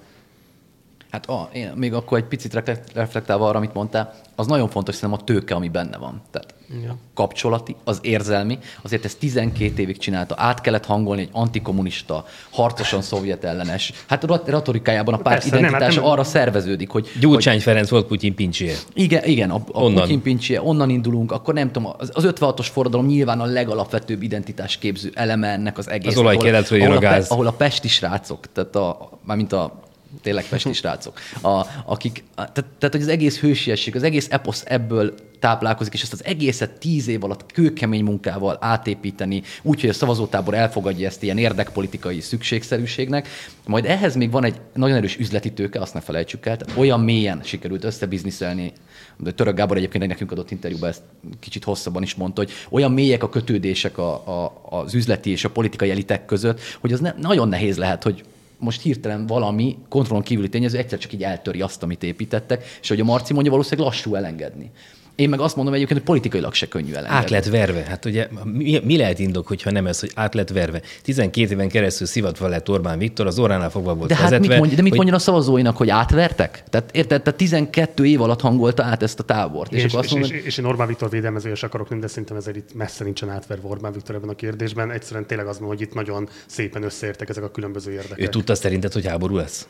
Hát a, én még akkor egy picit reflekt- reflektálva arra, amit mondtál, az nagyon fontos szerintem a tőke, ami benne van. Tehát Ja. a kapcsolati, az érzelmi, azért ezt 12 évig csinálta, át kellett hangolni egy antikommunista, harcosan szovjet ellenes. Hát a retorikájában a párt Persze, nem, hát identitása nem- arra szerveződik, hogy, Gyurcsány Ferenc volt Putyin pincséje. igen, igen, a, a Onnan. Putyin pincsie, onnan indulunk, akkor nem tudom, az, az 56-os forradalom nyilván a legalapvetőbb identitásképző eleme ennek az egész. olaj keletről jön a gáz. ahol a pesti srácok, tehát a, mármint a tényleg pesti srácok, a, akik, tehát, tehát, hogy az egész hősiesség, az egész eposz ebből táplálkozik, és ezt az egészet tíz év alatt kőkemény munkával átépíteni, úgyhogy a szavazótábor elfogadja ezt ilyen érdekpolitikai szükségszerűségnek. Majd ehhez még van egy nagyon erős üzleti tőke, azt ne felejtsük el, tehát olyan mélyen sikerült összebizniszelni, de Török Gábor egyébként egy nekünk adott interjúban ezt kicsit hosszabban is mondta, hogy olyan mélyek a kötődések a, a, az üzleti és a politikai elitek között, hogy az ne, nagyon nehéz lehet, hogy most hirtelen valami kontrollon kívüli tényező egyszer csak így eltöri azt, amit építettek, és hogy a Marci mondja, valószínűleg lassú elengedni. Én meg azt mondom egyébként, hogy politikailag se könnyű elengedni. Át lett verve. Hát ugye mi, mi lehet indok, hogyha nem ez, hogy át lett verve? 12 éven keresztül szivatva lett Orbán Viktor, az orránál fogva volt de hát vezetve. mit, mondj, de mit hogy mondjon a szavazóinak, hogy átvertek? Tehát érted, tehát 12 év alatt hangolta át ezt a tábort. És, És, akkor és, azt és, és, én Orbán Viktor védelmezője is akarok de szerintem ezért itt messze nincsen átverve Orbán Viktor ebben a kérdésben. Egyszerűen tényleg az hogy itt nagyon szépen összeértek ezek a különböző érdekek. Ő tudta szerinted, hogy háború lesz?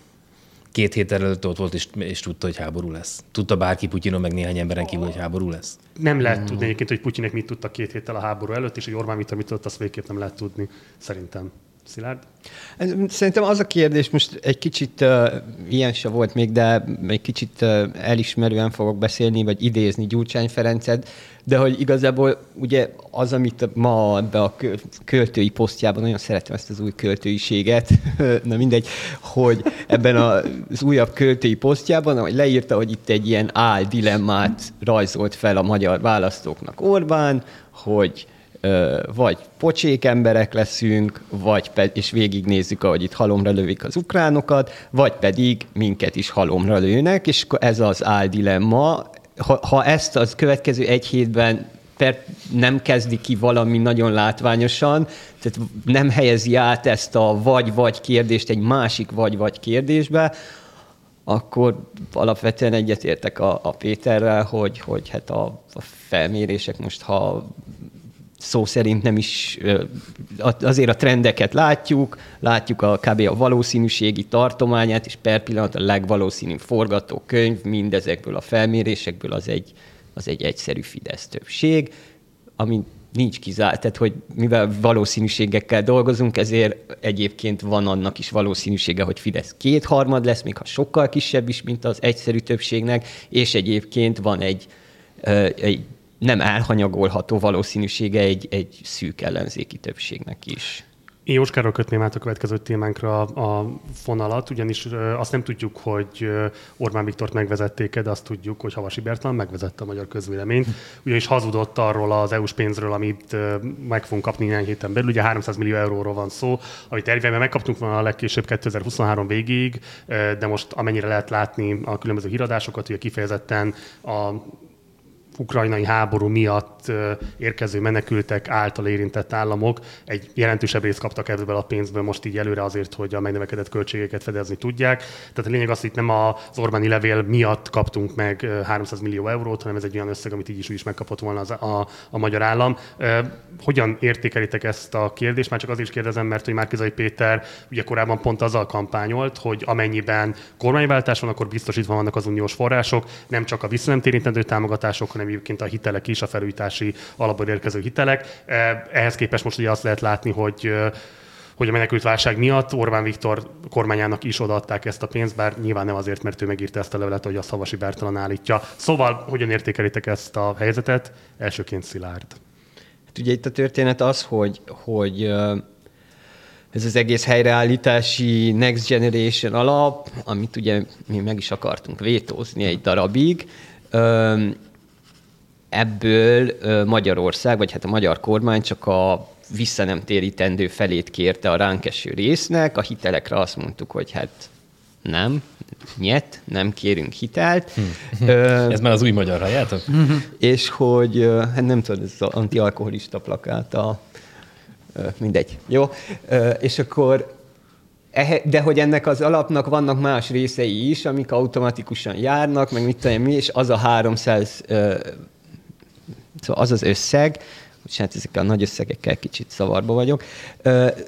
Két héttel előtt ott volt, és, és tudta, hogy háború lesz. Tudta bárki Putyinon, meg néhány emberen kívül, hogy háború lesz? Nem lehet tudni egyébként, hogy Putyinek mit tudtak két héttel a háború előtt, és hogy Orbán Viktor mit tudott, azt végképp nem lehet tudni, szerintem. Szilárd? Szerintem az a kérdés, most egy kicsit uh, ilyen se volt még, de egy kicsit uh, elismerően fogok beszélni, vagy idézni Gyurcsány Ferencet, de hogy igazából ugye az, amit ma ebbe a kö- költői posztjában, nagyon szeretem ezt az új költőiséget, <laughs> na mindegy, hogy ebben az újabb költői posztjában, ahogy leírta, hogy itt egy ilyen áldilemmát rajzolt fel a magyar választóknak Orbán, hogy vagy pocsék emberek leszünk, vagy pe- és végignézzük, ahogy itt halomra lövik az ukránokat, vagy pedig minket is halomra lőnek, és ez az áldilemma. Ha, ha ezt az következő egy hétben per nem kezdi ki valami nagyon látványosan, tehát nem helyezi át ezt a vagy-vagy kérdést egy másik vagy-vagy kérdésbe, akkor alapvetően egyetértek a, a Péterrel, hogy, hogy hát a, a felmérések most, ha szó szerint nem is, azért a trendeket látjuk, látjuk a kb. a valószínűségi tartományát, és per pillanat a legvalószínűbb forgatókönyv mindezekből a felmérésekből az egy, az egy egyszerű Fidesz többség, ami nincs kizárt, tehát hogy mivel valószínűségekkel dolgozunk, ezért egyébként van annak is valószínűsége, hogy Fidesz kétharmad lesz, még ha sokkal kisebb is, mint az egyszerű többségnek, és egyébként van egy, egy nem elhanyagolható valószínűsége egy, egy szűk ellenzéki többségnek is. Én Jóskáról kötném át a következő témánkra a fonalat, ugyanis azt nem tudjuk, hogy Orbán Viktort megvezették de azt tudjuk, hogy Havasi Bertalan megvezette a magyar közvéleményt, ugyanis hazudott arról az EU-s pénzről, amit meg fogunk kapni néhány héten belül. Ugye 300 millió euróról van szó, amit tervében megkaptunk volna a legkésőbb 2023 végéig, de most amennyire lehet látni a különböző híradásokat, ugye kifejezetten a ukrajnai háború miatt érkező menekültek által érintett államok egy jelentősebb részt kaptak ebből a pénzből most így előre azért, hogy a megnövekedett költségeket fedezni tudják. Tehát a lényeg az, hogy itt nem az Orbáni levél miatt kaptunk meg 300 millió eurót, hanem ez egy olyan összeg, amit így is, úgy is megkapott volna az, a, a magyar állam. Hogyan értékelitek ezt a kérdést? Már csak azért is kérdezem, mert hogy Márkizai Péter ugye korábban pont azzal kampányolt, hogy amennyiben kormányváltás van, akkor biztosítva vannak az uniós források, nem csak a visszanemtérítendő támogatások, hanem egyébként a hitelek is, a felújítási alapból érkező hitelek. E, ehhez képest most ugye azt lehet látni, hogy hogy a menekült válság miatt Orbán Viktor kormányának is odaadták ezt a pénzt, bár nyilván nem azért, mert ő megírta ezt a levelet, hogy a Szavasi Bertalan állítja. Szóval hogyan értékelitek ezt a helyzetet? Elsőként Szilárd. Hát ugye itt a történet az, hogy, hogy ez az egész helyreállítási Next Generation alap, amit ugye mi meg is akartunk vétózni egy darabig, ebből Magyarország, vagy hát a magyar kormány csak a vissza nem térítendő felét kérte a ránk eső résznek, a hitelekre azt mondtuk, hogy hát nem, nyet, nem kérünk hitelt. Hm. <laughs> ez már az új magyar hajátok? <laughs> és hogy, hát nem tudom, ez az antialkoholista plakát, a, mindegy. Jó, és akkor de hogy ennek az alapnak vannak más részei is, amik automatikusan járnak, meg mit tudom mi, és az a 300 Szóval az az összeg, hát ezekkel a nagy összegekkel kicsit szavarba vagyok.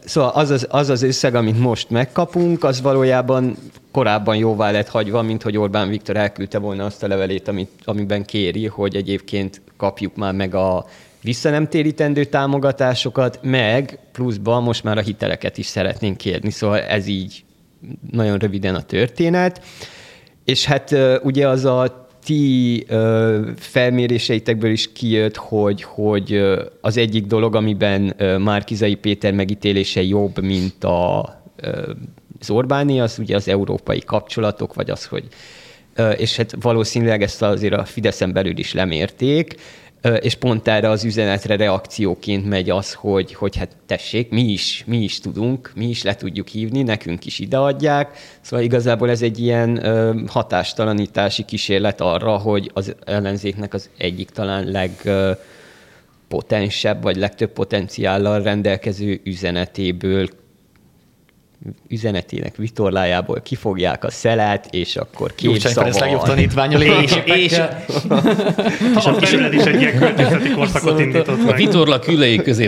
Szóval az az, az az összeg, amit most megkapunk, az valójában korábban jóvá lett hagyva, mint hogy Orbán Viktor elküldte volna azt a levelét, amit, amiben kéri, hogy egyébként kapjuk már meg a vissza támogatásokat, meg pluszban most már a hiteleket is szeretnénk kérni. Szóval ez így nagyon röviden a történet. És hát ugye az a ti ö, felméréseitekből is kijött, hogy, hogy az egyik dolog, amiben Márkizai Péter megítélése jobb, mint a, ö, az Orbáni, az ugye az európai kapcsolatok, vagy az, hogy és hát valószínűleg ezt azért a Fideszen belül is lemérték, és pont erre az üzenetre reakcióként megy az, hogy, hogy hát tessék, mi is, mi is tudunk, mi is le tudjuk hívni, nekünk is ideadják. Szóval igazából ez egy ilyen hatástalanítási kísérlet arra, hogy az ellenzéknek az egyik talán legpotensebb, vagy legtöbb potenciállal rendelkező üzenetéből üzenetének vitorlájából kifogják a szelát, és akkor két Jó, szava legjobb tanítvány <laughs> <laughs> a és, és, és a kisüled is egy ilyen költészeti korszakot indított meg. A vitorla külei közé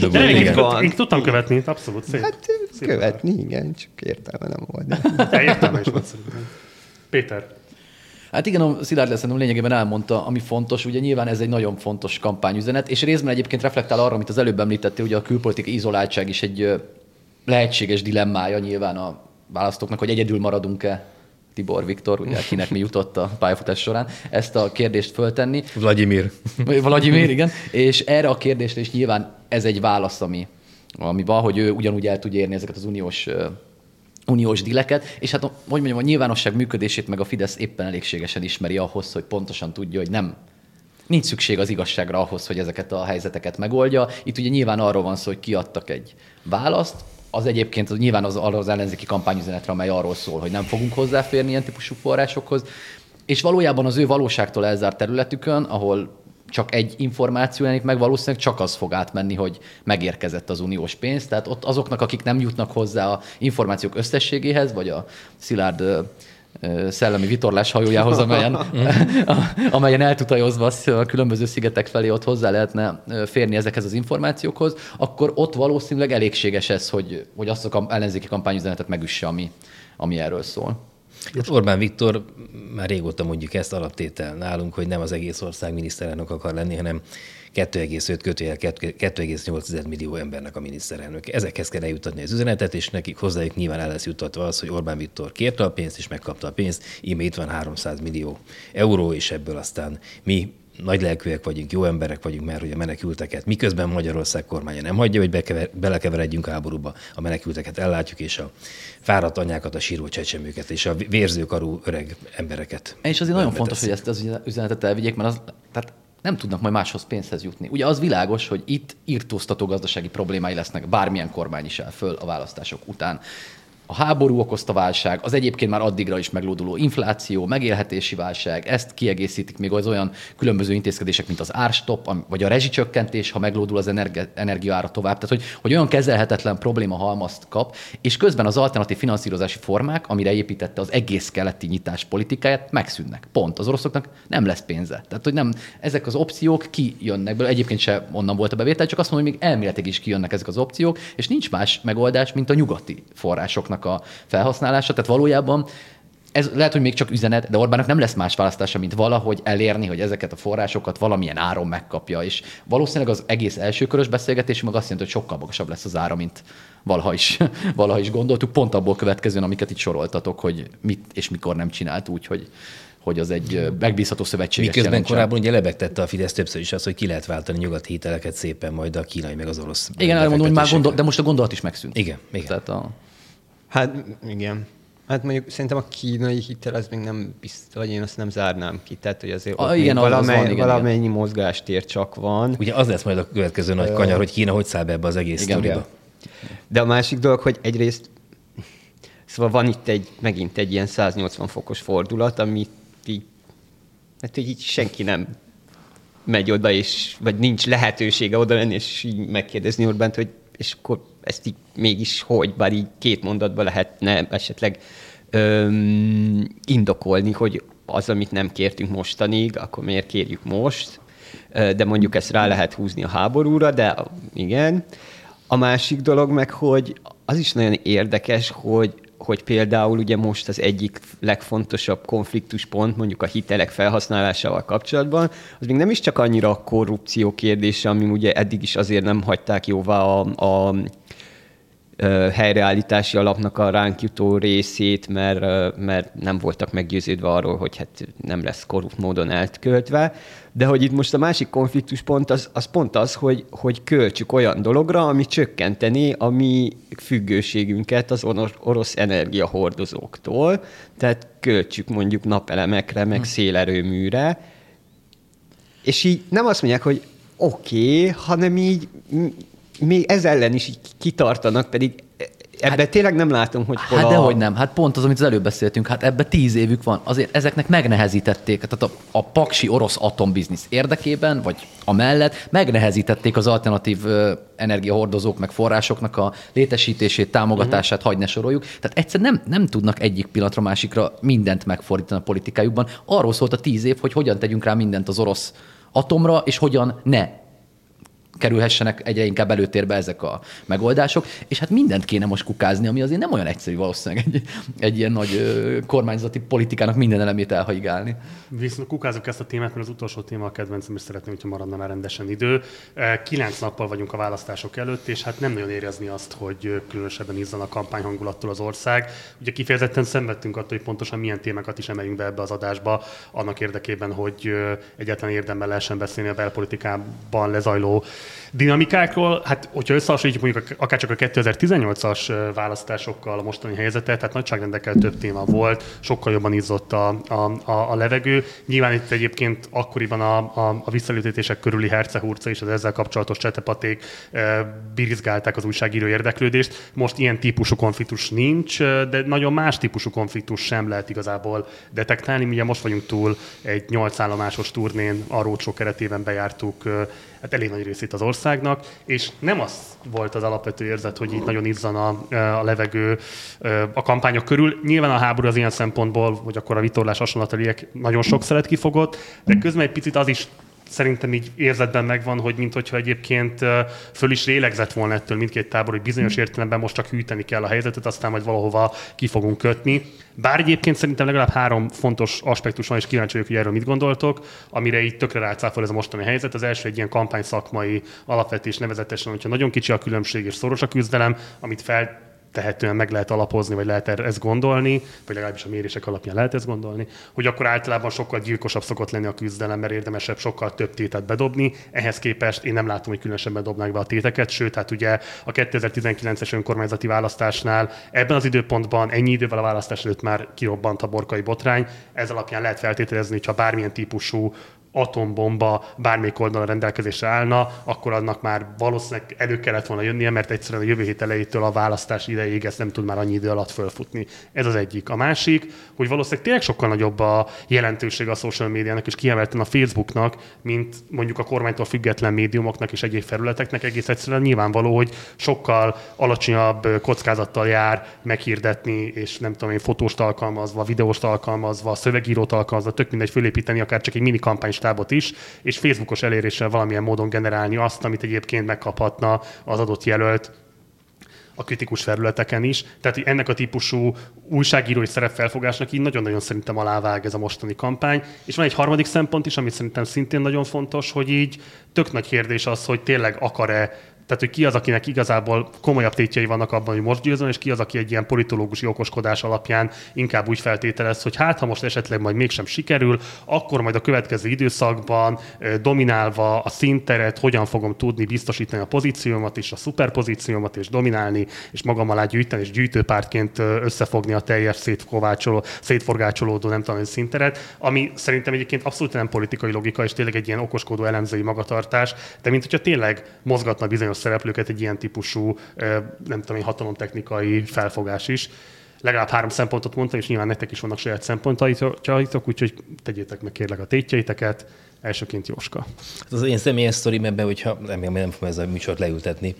dobott. Igen. Én tudtam követni, abszolút szép. Hát szép követni, igen, csak értelme nem volt. De értelme is volt Péter. Hát igen, a Szilárd szerintem lényegében elmondta, ami fontos. Ugye nyilván ez egy nagyon fontos kampányüzenet, és részben egyébként reflektál arra, amit az előbb említettél, hogy a külpolitikai izoláltság is egy lehetséges dilemmája nyilván a választóknak, hogy egyedül maradunk-e Tibor Viktor, ugye, akinek mi jutott a pályafutás során, ezt a kérdést föltenni. Vladimir. Vladimir, igen. És erre a kérdésre is nyilván ez egy válasz, ami, ami van, hogy ő ugyanúgy el tudja érni ezeket az uniós uniós dileket, és hát, hogy mondjam, a nyilvánosság működését meg a Fidesz éppen elégségesen ismeri ahhoz, hogy pontosan tudja, hogy nem nincs szükség az igazságra ahhoz, hogy ezeket a helyzeteket megoldja. Itt ugye nyilván arról van szó, hogy kiadtak egy választ, az egyébként az nyilván az, az ellenzéki kampányüzenetre, amely arról szól, hogy nem fogunk hozzáférni ilyen típusú forrásokhoz. És valójában az ő valóságtól elzárt területükön, ahol csak egy információ jelenik meg, valószínűleg csak az fog átmenni, hogy megérkezett az uniós pénz. Tehát ott azoknak, akik nem jutnak hozzá a információk összességéhez, vagy a szilárd szellemi vitorlás hajójához, amelyen, <laughs> amelyen eltutajozva a különböző szigetek felé ott hozzá lehetne férni ezekhez az információkhoz, akkor ott valószínűleg elégséges ez, hogy, hogy azt a ellenzéki kampányüzenetet megüsse, ami, ami erről szól. Hát Orbán Viktor már régóta mondjuk ezt alaptétel nálunk, hogy nem az egész ország miniszterelnök akar lenni, hanem 2,5 kötőjel 2,8 millió embernek a miniszterelnök. Ezekhez kell eljutatni az üzenetet, és nekik hozzájuk nyilván el lesz jutatva az, hogy Orbán Viktor kérte a pénzt, és megkapta a pénzt. Íme itt van 300 millió euró, és ebből aztán mi nagy lelkűek vagyunk, jó emberek vagyunk, mert hogy a menekülteket, miközben Magyarország kormánya nem hagyja, hogy bekever, belekeveredjünk háborúba, a menekülteket ellátjuk, és a fáradt anyákat, a síró csecsemőket, és a vérzőkarú öreg embereket. És azért nagyon fontos, hogy ezt az üzenetet elvigyék, mert az, tehát nem tudnak majd máshoz pénzhez jutni. Ugye az világos, hogy itt írtóztató gazdasági problémái lesznek, bármilyen kormány is el föl a választások után a háború okozta válság, az egyébként már addigra is meglóduló infláció, megélhetési válság, ezt kiegészítik még az olyan különböző intézkedések, mint az árstop, vagy a rezsicsökkentés, ha meglódul az energi- energiaára tovább. Tehát, hogy, hogy olyan kezelhetetlen probléma halmazt kap, és közben az alternatív finanszírozási formák, amire építette az egész keleti nyitás politikáját, megszűnnek. Pont. Az oroszoknak nem lesz pénze. Tehát, hogy nem, ezek az opciók kijönnek belőle. Egyébként se onnan volt a bevétel, csak azt mondom, hogy még elméletileg is kijönnek ezek az opciók, és nincs más megoldás, mint a nyugati forrásoknak a felhasználása. Tehát valójában ez lehet, hogy még csak üzenet, de Orbánnak nem lesz más választása, mint valahogy elérni, hogy ezeket a forrásokat valamilyen áron megkapja. És valószínűleg az egész elsőkörös beszélgetés meg azt jelenti, hogy sokkal magasabb lesz az ára, mint valaha is, <laughs> valaha is gondoltuk. Pont abból következően, amiket itt soroltatok, hogy mit és mikor nem csinált úgy, hogy, hogy az egy megbízható szövetséges Miközben jelentsen. korábban ugye lebegtette a Fidesz többször is az, hogy ki lehet váltani nyugati hiteleket szépen majd a kínai meg az orosz. Igen, elmondom, hogy már gondol, de most a gondolat is megszűnt. Igen, igen. Tehát a, Hát igen. Hát mondjuk szerintem a kínai hitel az még nem biztos, vagy én azt nem zárnám ki, tehát hogy azért a, igen, valamely, van, igen, valamennyi igen. mozgástér csak van. Ugye az lesz majd a következő nagy kanyar, hogy Kína hogy száll be ebbe az egész igen, sztoriba. De a másik dolog, hogy egyrészt Szóval van itt egy, megint egy ilyen 180 fokos fordulat, amit így, hát hogy így senki nem megy oda, és, vagy nincs lehetősége oda menni, és így megkérdezni Orbánt, hogy és akkor ezt így mégis hogy, bár így két mondatban lehetne esetleg öm, indokolni, hogy az, amit nem kértünk mostanig, akkor miért kérjük most, de mondjuk ezt rá lehet húzni a háborúra, de igen. A másik dolog meg, hogy az is nagyon érdekes, hogy hogy például ugye most az egyik legfontosabb konfliktuspont mondjuk a hitelek felhasználásával kapcsolatban, az még nem is csak annyira a korrupció kérdése, ami ugye eddig is azért nem hagyták jóvá a, a helyreállítási alapnak a ránk jutó részét, mert, mert nem voltak meggyőződve arról, hogy hát nem lesz korrupt módon elköltve. De hogy itt most a másik konfliktuspont az, az pont az, hogy, hogy költsük olyan dologra, ami csökkenteni a mi függőségünket az orosz energiahordozóktól. Tehát költsük mondjuk napelemekre, meg hm. szélerőműre. És így nem azt mondják, hogy oké, okay, hanem így még ez ellen is kitartanak, pedig Ebben hát, tényleg nem látom, hogy hol Hát a... dehogy nem, hát pont az, amit az előbb beszéltünk, hát ebbe tíz évük van. Azért ezeknek megnehezítették, tehát a, a paksi orosz atombiznisz érdekében, vagy a mellett megnehezítették az alternatív ö, energiahordozók meg forrásoknak a létesítését, támogatását, uh-huh. hagy ne soroljuk. Tehát egyszer nem, nem tudnak egyik pillanatra másikra mindent megfordítani a politikájukban. Arról szólt a tíz év, hogy hogyan tegyünk rá mindent az orosz atomra, és hogyan ne kerülhessenek egyre inkább előtérbe ezek a megoldások, és hát mindent kéne most kukázni, ami azért nem olyan egyszerű valószínűleg egy, egy ilyen nagy ö, kormányzati politikának minden elemét elhaigálni. Viszont kukázunk ezt a témát, mert az utolsó téma a kedvencem, és szeretném, hogyha maradna már rendesen idő. Kilenc nappal vagyunk a választások előtt, és hát nem nagyon érezni azt, hogy különösebben izzan a kampányhangulattól az ország. Ugye kifejezetten szenvedtünk attól, hogy pontosan milyen témákat is emeljünk be ebbe az adásba, annak érdekében, hogy egyáltalán érdemben lehessen beszélni a belpolitikában lezajló dinamikákról, hát hogyha összehasonlítjuk mondjuk akár csak a 2018-as választásokkal a mostani helyzetet, tehát nagyságrendekkel több téma volt, sokkal jobban izzott a, a, a, a levegő. Nyilván itt egyébként akkoriban a, a, a visszaléptetések körüli hercehurca és az ezzel kapcsolatos csetepaték e, birizgálták az újságíró érdeklődést. Most ilyen típusú konfliktus nincs, de nagyon más típusú konfliktus sem lehet igazából detektálni. Ugye most vagyunk túl egy nyolc állomásos turnén, a keretében bejártuk hát elég nagy részét az országnak, és nem az volt az alapvető érzet, hogy itt nagyon izzan a, a levegő a kampányok körül. Nyilván a háború az ilyen szempontból, hogy akkor a vitorlás hasonlateliek nagyon sok szeret kifogott, de közben egy picit az is szerintem így érzetben megvan, hogy mint hogyha egyébként föl is lélegzett volna ettől mindkét tábor, hogy bizonyos értelemben most csak hűteni kell a helyzetet, aztán majd valahova ki fogunk kötni. Bár egyébként szerintem legalább három fontos aspektus van, és kíváncsi vagyok, hogy erről mit gondoltok, amire így tökre rácáfol ez a mostani helyzet. Az első egy ilyen kampány szakmai alapvetés nevezetesen, hogyha nagyon kicsi a különbség és szoros a küzdelem, amit fel tehetően meg lehet alapozni, vagy lehet ezt gondolni, vagy legalábbis a mérések alapján lehet ezt gondolni, hogy akkor általában sokkal gyilkosabb szokott lenni a küzdelem, mert érdemesebb sokkal több tétet bedobni. Ehhez képest én nem látom, hogy különösebben dobnák be a téteket, sőt, hát ugye a 2019-es önkormányzati választásnál ebben az időpontban ennyi idővel a választás előtt már kirobbant a borkai botrány. Ez alapján lehet feltételezni, hogy ha bármilyen típusú atombomba bármelyik oldalon rendelkezésre állna, akkor annak már valószínűleg elő kellett volna jönnie, mert egyszerűen a jövő hét elejétől a választás ideig ezt nem tud már annyi idő alatt fölfutni. Ez az egyik. A másik, hogy valószínűleg tényleg sokkal nagyobb a jelentőség a social médiának, és kiemelten a Facebooknak, mint mondjuk a kormánytól független médiumoknak és egyéb felületeknek egész egyszerűen nyilvánvaló, hogy sokkal alacsonyabb kockázattal jár meghirdetni, és nem tudom én, fotóst alkalmazva, videóst alkalmazva, szövegírót alkalmazva, tök mindegy fölépíteni akár csak egy mini kampány stábot is, és Facebookos eléréssel valamilyen módon generálni azt, amit egyébként megkaphatna az adott jelölt a kritikus felületeken is. Tehát hogy ennek a típusú újságírói szerepfelfogásnak így nagyon-nagyon szerintem alávág ez a mostani kampány. És van egy harmadik szempont is, ami szerintem szintén nagyon fontos, hogy így tök nagy kérdés az, hogy tényleg akar-e tehát, hogy ki az, akinek igazából komolyabb tétjei vannak abban, hogy most győzön, és ki az, aki egy ilyen politológusi okoskodás alapján inkább úgy feltételez, hogy hát, ha most esetleg majd mégsem sikerül, akkor majd a következő időszakban dominálva a színteret, hogyan fogom tudni biztosítani a pozíciómat és a szuperpozíciómat, és dominálni, és magam alá gyűjteni, és gyűjtőpártként összefogni a teljes szétkovácsoló, szétforgácsolódó, nem tudom, színteret, ami szerintem egyébként abszolút nem politikai logika, és tényleg egy ilyen okoskodó elemzői magatartás, de mint hogyha tényleg mozgatna bizonyos szereplőket egy ilyen típusú, nem tudom, hatalomtechnikai felfogás is. Legalább három szempontot mondtam, és nyilván nektek is vannak saját szempontjaitok, úgyhogy tegyétek meg kérlek a tétjeiteket. Elsőként Jóska. Hát az én személyes sztorim ebben, hogyha nem, nem fogom ez a műsort leültetni.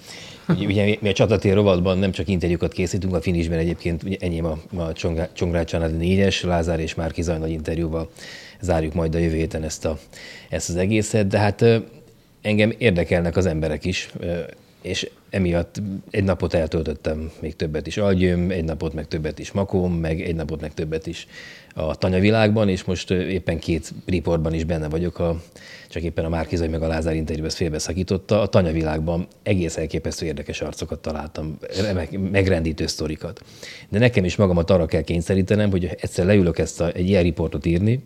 Ugye, mi a csatatér rovatban nem csak interjúkat készítünk, a finisben egyébként ugye enyém a, a Csongrád Csanád négyes, Lázár és Márki Zaj interjúval zárjuk majd a jövő héten ezt, a, ezt az egészet, de hát engem érdekelnek az emberek is, és emiatt egy napot eltöltöttem még többet is Algyőm, egy napot meg többet is Makóm, meg egy napot meg többet is a tanyavilágban, és most éppen két riportban is benne vagyok, a, csak éppen a Márkizai meg a Lázár interjúban ezt félbeszakította. A tanyavilágban egész elképesztő érdekes arcokat találtam, megrendítő sztorikat. De nekem is magamat arra kell kényszerítenem, hogy egyszer leülök ezt a, egy ilyen riportot írni,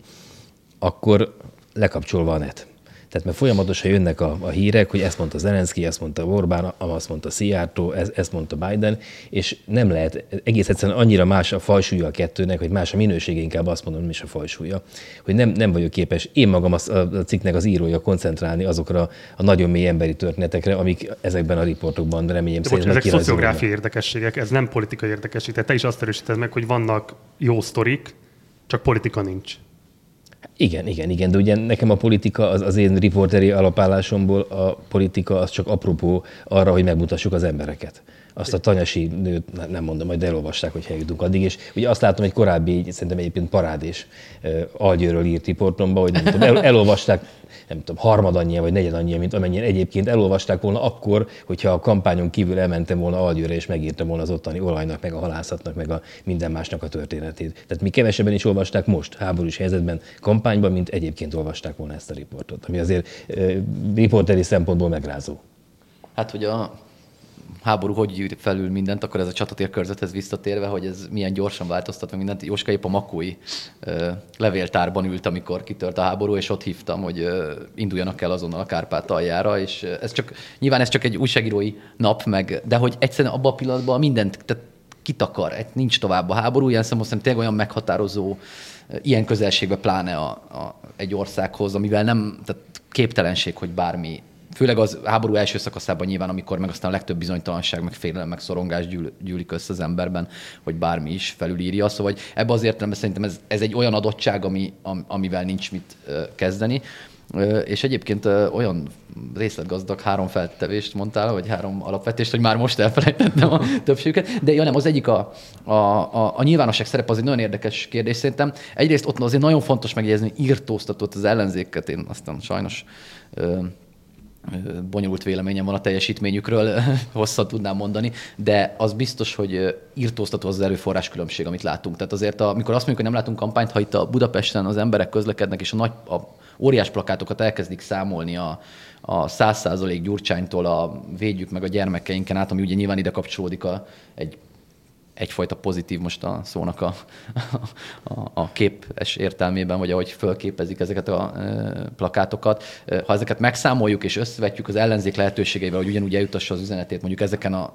akkor lekapcsolva a net tehát mert folyamatosan jönnek a, a hírek, hogy ezt mondta Zelenszky, ezt mondta Orbán, azt mondta Szijjártó, ezt, ezt mondta Biden, és nem lehet, egész egyszerűen annyira más a fajsúlya a kettőnek, hogy más a minősége, inkább azt mondom, nem is a fajsúlya, hogy nem, nem vagyok képes én magam a, a cikknek az írója koncentrálni azokra a nagyon mély emberi történetekre, amik ezekben a riportokban reményem szerint Ezek szociográfiai érdekességek, ez nem politikai érdekesség. Tehát te is azt erősíted meg, hogy vannak jó sztorik, csak politika nincs. Igen, igen, igen, de ugye nekem a politika, az, az én riporteri alapállásomból a politika az csak apropó arra, hogy megmutassuk az embereket. Azt a tanyasi nőt, nem mondom, majd elolvasták, hogy eljutunk addig, és ugye azt látom, hogy korábbi, szerintem egyébként parádés algyőről írt riportomba, hogy nem tudom, el, elolvasták, nem tudom, harmad annyia vagy negyed annyia, mint amennyien egyébként elolvasták volna akkor, hogyha a kampányon kívül elmentem volna algyőre, és megírtam volna az ottani olajnak, meg a halászatnak, meg a minden másnak a történetét. Tehát mi kevesebben is olvasták most, háborús helyzetben, kampányban, mint egyébként olvasták volna ezt a riportot, ami azért uh, riporteri szempontból megrázó. Hát, hogy a háború hogy gyűjt felül mindent, akkor ez a csatatér körzethez visszatérve, hogy ez milyen gyorsan változtat meg mindent. Jóska épp a makói ö, levéltárban ült, amikor kitört a háború, és ott hívtam, hogy ö, induljanak el azonnal a Kárpát aljára, és ez csak, nyilván ez csak egy újságírói nap, meg, de hogy egyszerűen abban a pillanatban mindent, tehát kitakar, nincs tovább a háború, ilyen szempontból tényleg olyan meghatározó, ilyen közelségbe pláne a, a, egy országhoz, amivel nem, tehát képtelenség, hogy bármi főleg az háború első szakaszában nyilván, amikor meg aztán a legtöbb bizonytalanság, meg félelem, meg szorongás gyűl, gyűlik össze az emberben, hogy bármi is felülírja. Szóval hogy ebbe az értelemben szerintem ez, ez egy olyan adottság, ami, amivel nincs mit kezdeni. És egyébként olyan részletgazdag három feltevést mondtál, vagy három alapvetést, hogy már most elfelejtettem a <laughs> többségüket. De ja, nem, az egyik a, a, a, a nyilvánosság szerep az egy nagyon érdekes kérdés szerintem. Egyrészt ott azért nagyon fontos megjegyezni, írtóztatott az ellenzéket, én aztán sajnos bonyolult véleményem van a teljesítményükről, <laughs> hosszat tudnám mondani, de az biztos, hogy írtóztató az, az erőforrás különbség, amit látunk. Tehát azért, amikor azt mondjuk, hogy nem látunk kampányt, ha itt a Budapesten az emberek közlekednek, és a nagy a óriás plakátokat elkezdik számolni a, a 100% gyurcsánytól a védjük meg a gyermekeinken át, ami ugye nyilván ide kapcsolódik a, egy egyfajta pozitív most a szónak a, a, a képes értelmében, vagy ahogy fölképezik ezeket a plakátokat. Ha ezeket megszámoljuk és összevetjük az ellenzék lehetőségeivel, hogy ugyanúgy eljutassa az üzenetét mondjuk ezeken a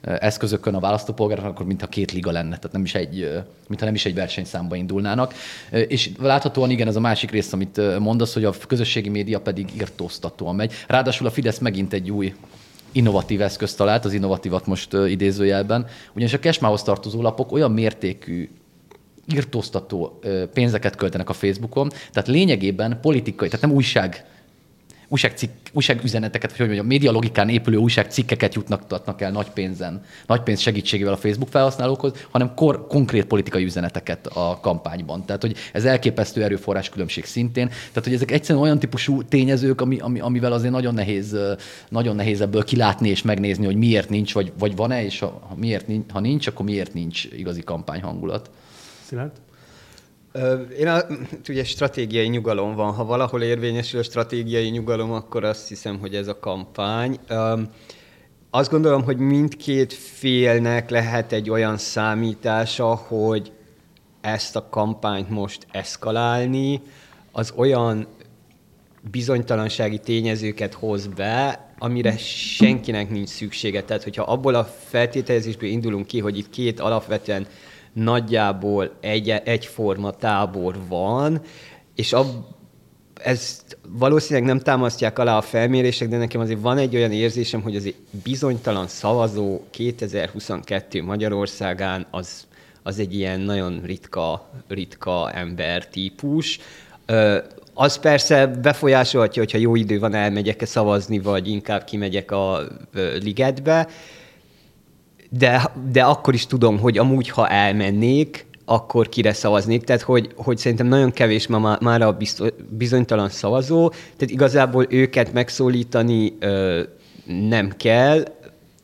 eszközökön a választópolgároknak, akkor mintha két liga lenne, tehát nem is egy, mintha nem is egy versenyszámba indulnának. És láthatóan igen, ez a másik rész, amit mondasz, hogy a közösségi média pedig írtóztatóan megy. Ráadásul a Fidesz megint egy új innovatív eszközt talált, az innovatívat most idézőjelben, ugyanis a kesmához tartozó lapok olyan mértékű írtóztató pénzeket költenek a Facebookon, tehát lényegében politikai, tehát nem újság újságcikk, újságüzeneteket, vagy hogy mondjam, média logikán épülő újságcikkeket jutnak el nagy pénzen, nagy pénz segítségével a Facebook felhasználókhoz, hanem kor, konkrét politikai üzeneteket a kampányban. Tehát, hogy ez elképesztő erőforrás különbség szintén. Tehát, hogy ezek egyszerűen olyan típusú tényezők, ami, ami, amivel azért nagyon nehéz, nagyon nehéz ebből kilátni és megnézni, hogy miért nincs, vagy, vagy van-e, és ha, ha, miért, ha nincs, akkor miért nincs igazi kampányhangulat. Szilárd? Én a, ugye stratégiai nyugalom van. Ha valahol érvényesül a stratégiai nyugalom, akkor azt hiszem, hogy ez a kampány. Azt gondolom, hogy mindkét félnek lehet egy olyan számítása, hogy ezt a kampányt most eszkalálni, az olyan bizonytalansági tényezőket hoz be, amire senkinek nincs szüksége. Tehát, hogyha abból a feltételezésből indulunk ki, hogy itt két alapvetően nagyjából egy, egyforma tábor van, és ab, ez valószínűleg nem támasztják alá a felmérések, de nekem azért van egy olyan érzésem, hogy azért bizonytalan szavazó 2022 Magyarországán az, az egy ilyen nagyon ritka, ritka típus. Az persze befolyásolhatja, hogyha jó idő van, elmegyek-e szavazni, vagy inkább kimegyek a ligetbe, de, de akkor is tudom, hogy amúgy, ha elmennék, akkor kire szavaznék. Tehát, hogy, hogy szerintem nagyon kevés ma már a bizonytalan szavazó, tehát igazából őket megszólítani ö, nem kell.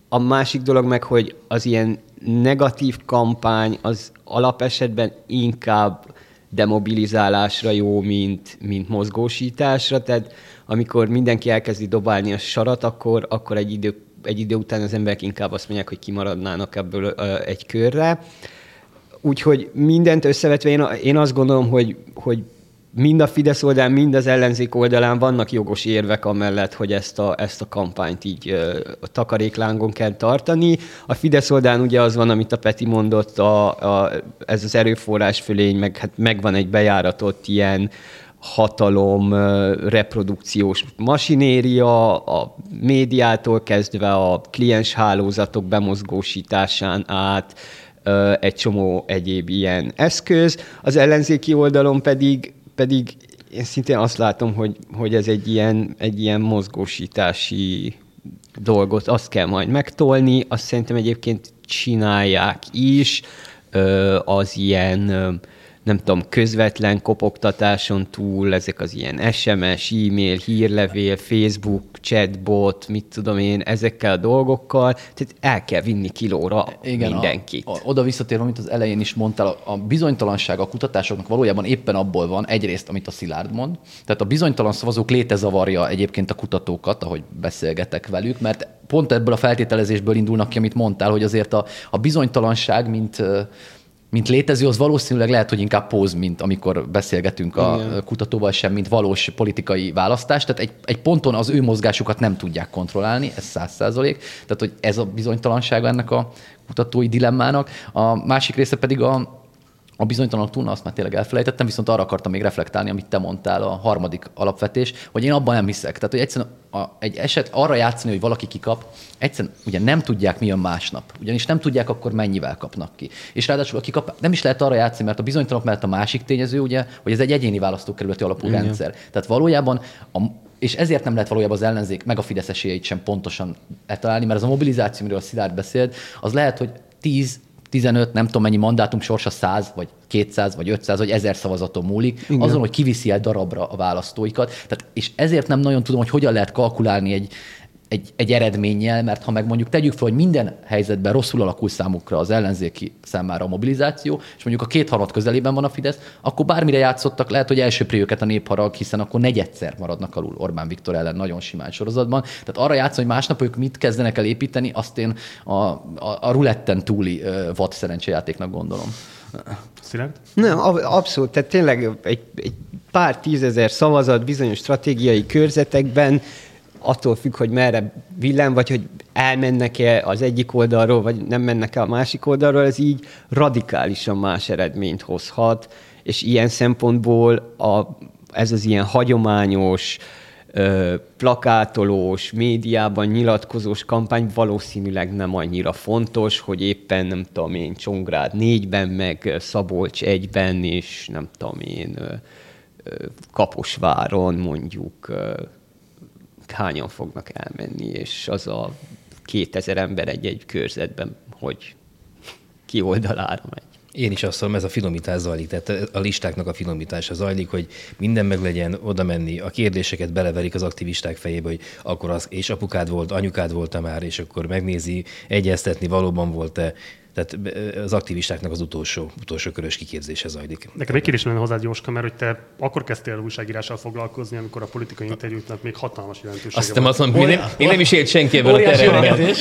A másik dolog meg, hogy az ilyen negatív kampány az alapesetben inkább demobilizálásra jó, mint, mint mozgósításra, tehát amikor mindenki elkezdi dobálni a sarat, akkor, akkor egy idő egy idő után az emberek inkább azt mondják, hogy kimaradnának ebből egy körre. Úgyhogy mindent összevetve én, én azt gondolom, hogy, hogy mind a Fidesz oldalán, mind az ellenzék oldalán vannak jogos érvek amellett, hogy ezt a, ezt a kampányt így uh, takaréklángon kell tartani. A Fidesz oldalán ugye az van, amit a Peti mondott, a, a, ez az erőforrás fölény, meg hát megvan egy bejáratott ilyen hatalom, reprodukciós masinéria, a médiától kezdve a kliens hálózatok bemozgósításán át, egy csomó egyéb ilyen eszköz. Az ellenzéki oldalon pedig, pedig én szintén azt látom, hogy, hogy ez egy ilyen, egy ilyen mozgósítási dolgot, azt kell majd megtolni, azt szerintem egyébként csinálják is, az ilyen nem tudom, közvetlen kopogtatáson túl, ezek az ilyen SMS, e-mail, hírlevél, Facebook, chatbot, mit tudom én, ezekkel a dolgokkal, tehát el kell vinni kilóra Igen, mindenkit. A, a, oda visszatérve, amit az elején is mondtál, a, a bizonytalanság a kutatásoknak valójában éppen abból van, egyrészt, amit a Szilárd mond, tehát a bizonytalan szavazók léte zavarja egyébként a kutatókat, ahogy beszélgetek velük, mert pont ebből a feltételezésből indulnak ki, amit mondtál, hogy azért a, a bizonytalanság, mint mint létező, az valószínűleg lehet, hogy inkább póz, mint amikor beszélgetünk a Igen. kutatóval sem, mint valós politikai választás. Tehát egy, egy ponton az ő mozgásukat nem tudják kontrollálni, ez száz százalék. Tehát, hogy ez a bizonytalanság ennek a kutatói dilemmának. A másik része pedig a, a bizonytalanok túlna, azt már tényleg elfelejtettem, viszont arra akartam még reflektálni, amit te mondtál, a harmadik alapvetés, hogy én abban nem hiszek. Tehát, hogy egyszerűen a, egy eset arra játszani, hogy valaki kikap, egyszerűen ugye nem tudják, mi a másnap. Ugyanis nem tudják akkor mennyivel kapnak ki. És ráadásul a kikap nem is lehet arra játszani, mert a bizonytalanok mellett a másik tényező, ugye, hogy ez egy egyéni választókerületi alapú Igen. rendszer. Tehát valójában a, és ezért nem lehet valójában az ellenzék meg a Fidesz esélyeit sem pontosan eltalálni, mert az a mobilizáció, amiről a Szilárd beszélt, az lehet, hogy 10 15, nem tudom mennyi mandátum sorsa 100, vagy 200, vagy 500, vagy 1000 szavazaton múlik, Igen. azon, hogy kiviszi el darabra a választóikat. Tehát, és ezért nem nagyon tudom, hogy hogyan lehet kalkulálni egy, egy, egy eredménnyel, mert ha meg mondjuk tegyük fel, hogy minden helyzetben rosszul alakul számukra az ellenzéki számára a mobilizáció, és mondjuk a két harmad közelében van a Fidesz, akkor bármire játszottak, lehet, hogy első őket a népharag, hiszen akkor negyedszer maradnak alul Orbán Viktor ellen nagyon simán sorozatban. Tehát arra játszani, hogy másnap ők mit kezdenek el építeni, azt én a, a, a ruletten túli vad szerencsejátéknak gondolom. Szilárd? Nem, abszolút. Tehát tényleg egy, egy pár tízezer szavazat bizonyos stratégiai körzetekben attól függ, hogy merre villám, vagy hogy elmennek-e az egyik oldalról, vagy nem mennek-e a másik oldalról, ez így radikálisan más eredményt hozhat, és ilyen szempontból a, ez az ilyen hagyományos, plakátolós, médiában nyilatkozós kampány valószínűleg nem annyira fontos, hogy éppen nem tudom én Csongrád négyben, meg Szabolcs egyben, és nem tudom én Kaposváron mondjuk hányan fognak elmenni, és az a 2000 ember egy-egy körzetben, hogy ki oldalára megy. Én is azt mondom, ez a finomítás zajlik, tehát a listáknak a finomítása zajlik, hogy minden meg legyen, oda menni, a kérdéseket beleverik az aktivisták fejébe, hogy akkor az és apukád volt, anyukád volt már, és akkor megnézi, egyeztetni valóban volt-e, tehát az aktivistáknak az utolsó, utolsó körös kiképzése zajlik. Nekem egy kérdés lenne hozzád, Jóska, mert hogy te akkor kezdtél újságírással foglalkozni, amikor a politikai interjúknak még hatalmas jelentősége Azt nem azt mondom, én, én nem is élt senki ebből a teremben.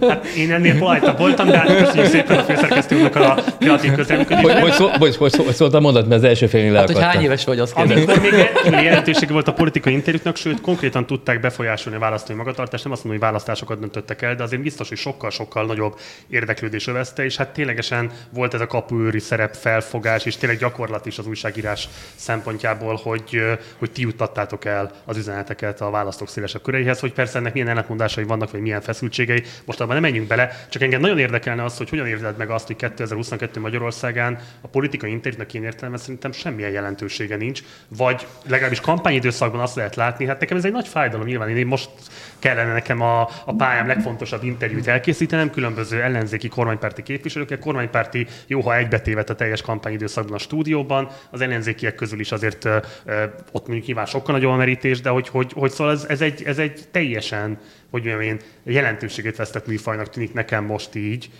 <laughs> hát én ennél polajtabb voltam, de hát köszönjük szépen a főszerkesztőnek a kreatív közreműködést. Hogy, hogy, szó, hogy, hogy, hogy szóltam mondat, mert az első félnél hát, hogy hány éves vagy, azt kérdezem. Amikor még jelentősége volt a politikai interjúknak, sőt, konkrétan tudták befolyásolni a választói magatartást, nem azt mondom, hogy választásokat döntöttek el, de azért biztos, hogy sokkal-sokkal nagyobb érdeklődés övezte, és hát ténylegesen volt ez a kapuőri szerep felfogás, és tényleg gyakorlat is az újságírás szempontjából, hogy, hogy ti juttattátok el az üzeneteket a választók szélesebb köreihez, hogy persze ennek milyen ellentmondásai vannak, vagy milyen feszültségei. Most abban nem menjünk bele, csak engem nagyon érdekelne az, hogy hogyan érzed meg azt, hogy 2022 Magyarországán a politikai interjúnak én értelme szerintem semmilyen jelentősége nincs, vagy legalábbis kampányidőszakban azt lehet látni, hát nekem ez egy nagy fájdalom, nyilván én most kellene nekem a, a pályám legfontosabb interjút elkészítenem, különböző ellenzéki kormánypárti képviselőkkel, kormánypárti jó, ha egybetévet a teljes kampányidőszakban a stúdióban, az ellenzékiek közül is azért ott mondjuk nyilván sokkal nagyobb a merítés, de hogy, hogy, hogy szóval ez, ez, egy, ez egy teljesen hogy mondjam én, jelentőségét vesztett műfajnak tűnik nekem most így,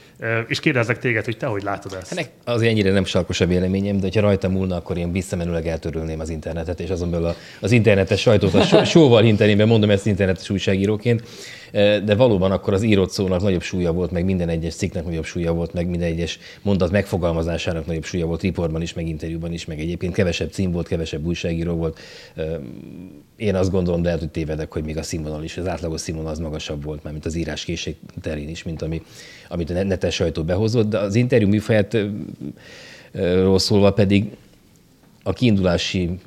és kérdezek téged, hogy te hogy látod ezt? Ennek azért ennyire nem sarkos a véleményem, de ha rajta múlna, akkor én visszamenőleg eltörölném az internetet, és azon belül az internetes sajtót a sóval hinteném, mert mondom ezt internetes újságíróként de valóban akkor az írott szónak nagyobb súlya volt, meg minden egyes cikknek nagyobb súlya volt, meg minden egyes mondat megfogalmazásának nagyobb súlya volt riportban is, meg interjúban is, meg egyébként kevesebb cím volt, kevesebb újságíró volt. Én azt gondolom, de lehet, hogy tévedek, hogy még a színvonal is, az átlagos színvonal az magasabb volt, már mint az íráskészség terén is, mint ami, amit a netes sajtó behozott, de az interjú műfaját szólva pedig a kiindulási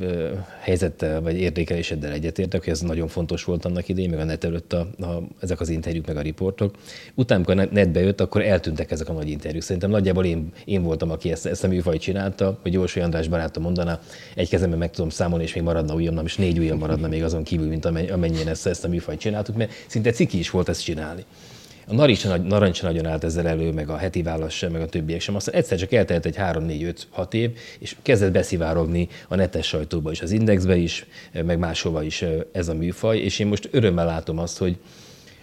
helyzettel vagy értékeléseddel egyetértek, hogy ez nagyon fontos volt annak idején, meg a net előtt a, a, ezek az interjúk, meg a riportok. Utána, amikor netbe jött, akkor eltűntek ezek a nagy interjúk. Szerintem nagyjából én, én voltam, aki ezt, ezt a műfajt csinálta, hogy Jósó András barátom mondaná, egy kezemben meg tudom számolni, és még maradna ujjam, és négy ujjam maradna még azon kívül, mint amennyien ezt, ezt a műfajt csináltuk, mert szinte ciki is volt ezt csinálni. A Narancs, Narancs nagyon állt ezzel elő, meg a heti válasz sem, meg a többiek sem. Aztán egyszer csak eltelt egy 3-4-5-6 év, és kezdett beszivárogni a netes sajtóba is, az Indexbe is, meg máshova is ez a műfaj, és én most örömmel látom azt, hogy,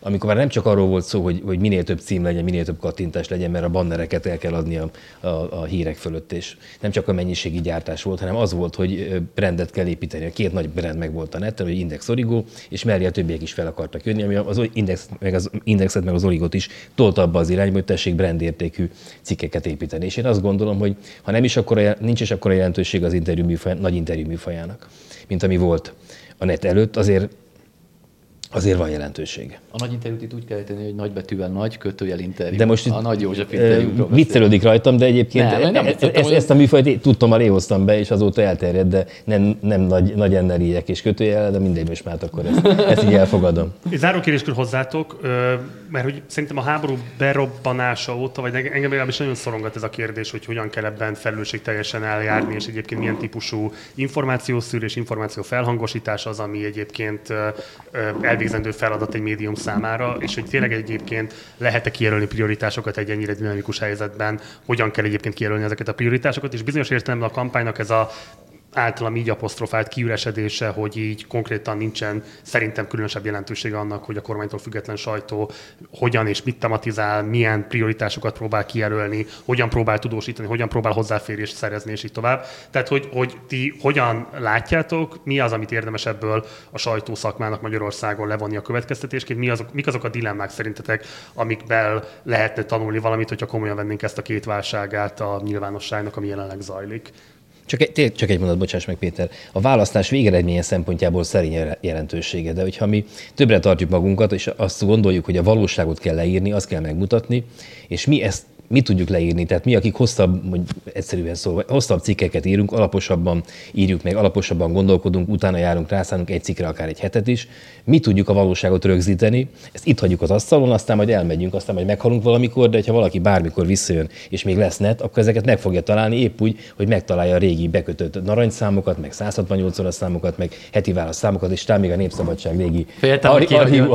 amikor már nem csak arról volt szó, hogy, hogy minél több cím legyen, minél több kattintás legyen, mert a bannereket el kell adni a, a, a hírek fölött, és nem csak a mennyiségi gyártás volt, hanem az volt, hogy brandet kell építeni. A két nagy brand meg volt a neten, hogy Index Origo, és mellé a többiek is fel akartak jönni, ami az Index, meg az Indexet, meg az Origot is tolta abba az irányba, hogy tessék brandértékű cikkeket építeni. És én azt gondolom, hogy ha nem is akkor, nincs is akkor a jelentőség az interjú műfaj, nagy interjú műfajának, mint ami volt a net előtt, azért azért van jelentősége. A nagy interjút itt úgy kell tenni, hogy nagybetűvel nagy, kötőjel interjú. De most a nagy József interjúról Viccelődik rajtam, de egyébként nem, nem, ezt, ezt, ezt, a műfajt tudtam, már hoztam be, és azóta elterjedt, de nem, nem nagy, nagy enneriek és kötőjel, de mindegy, most már akkor ezt, ezt így elfogadom. Záró kérdéskör hozzátok, mert hogy szerintem a háború berobbanása óta, vagy engem legalábbis nagyon szorongat ez a kérdés, hogy hogyan kell ebben teljesen eljárni, és egyébként milyen típusú információszűrés, információ felhangosítás az, ami egyébként elvégzendő feladat egy médium számára, és hogy tényleg egyébként lehet-e kijelölni prioritásokat egy ennyire dinamikus helyzetben, hogyan kell egyébként kijelölni ezeket a prioritásokat, és bizonyos értelemben a kampánynak ez a általam így apostrofált kiüresedése, hogy így konkrétan nincsen szerintem különösebb jelentősége annak, hogy a kormánytól független sajtó hogyan és mit tematizál, milyen prioritásokat próbál kijelölni, hogyan próbál tudósítani, hogyan próbál hozzáférést szerezni, és így tovább. Tehát, hogy, hogy ti hogyan látjátok, mi az, amit érdemes ebből a sajtó szakmának Magyarországon levonni a következtetésként, mi azok, mik azok a dilemmák szerintetek, amikbel lehetne tanulni valamit, hogyha komolyan vennénk ezt a két válságát a nyilvánosságnak, ami jelenleg zajlik. Csak egy, csak egy mondat, bocsáss meg Péter. A választás végeredménye szempontjából szerény jelentősége, de hogyha mi többre tartjuk magunkat, és azt gondoljuk, hogy a valóságot kell leírni, azt kell megmutatni, és mi ezt mi tudjuk leírni, tehát mi, akik hosszabb, vagy egyszerűen szólva, hosszabb cikkeket írunk, alaposabban írjuk meg, alaposabban gondolkodunk, utána járunk, rászánunk egy cikkre akár egy hetet is, mi tudjuk a valóságot rögzíteni, ezt itt hagyjuk az asztalon, aztán majd elmegyünk, aztán majd meghalunk valamikor, de ha valaki bármikor visszajön, és még lesz net, akkor ezeket meg fogja találni, épp úgy, hogy megtalálja a régi bekötött narancsszámokat, meg 168 órás számokat, meg heti válasz számokat, és talán még a Népszabadság régi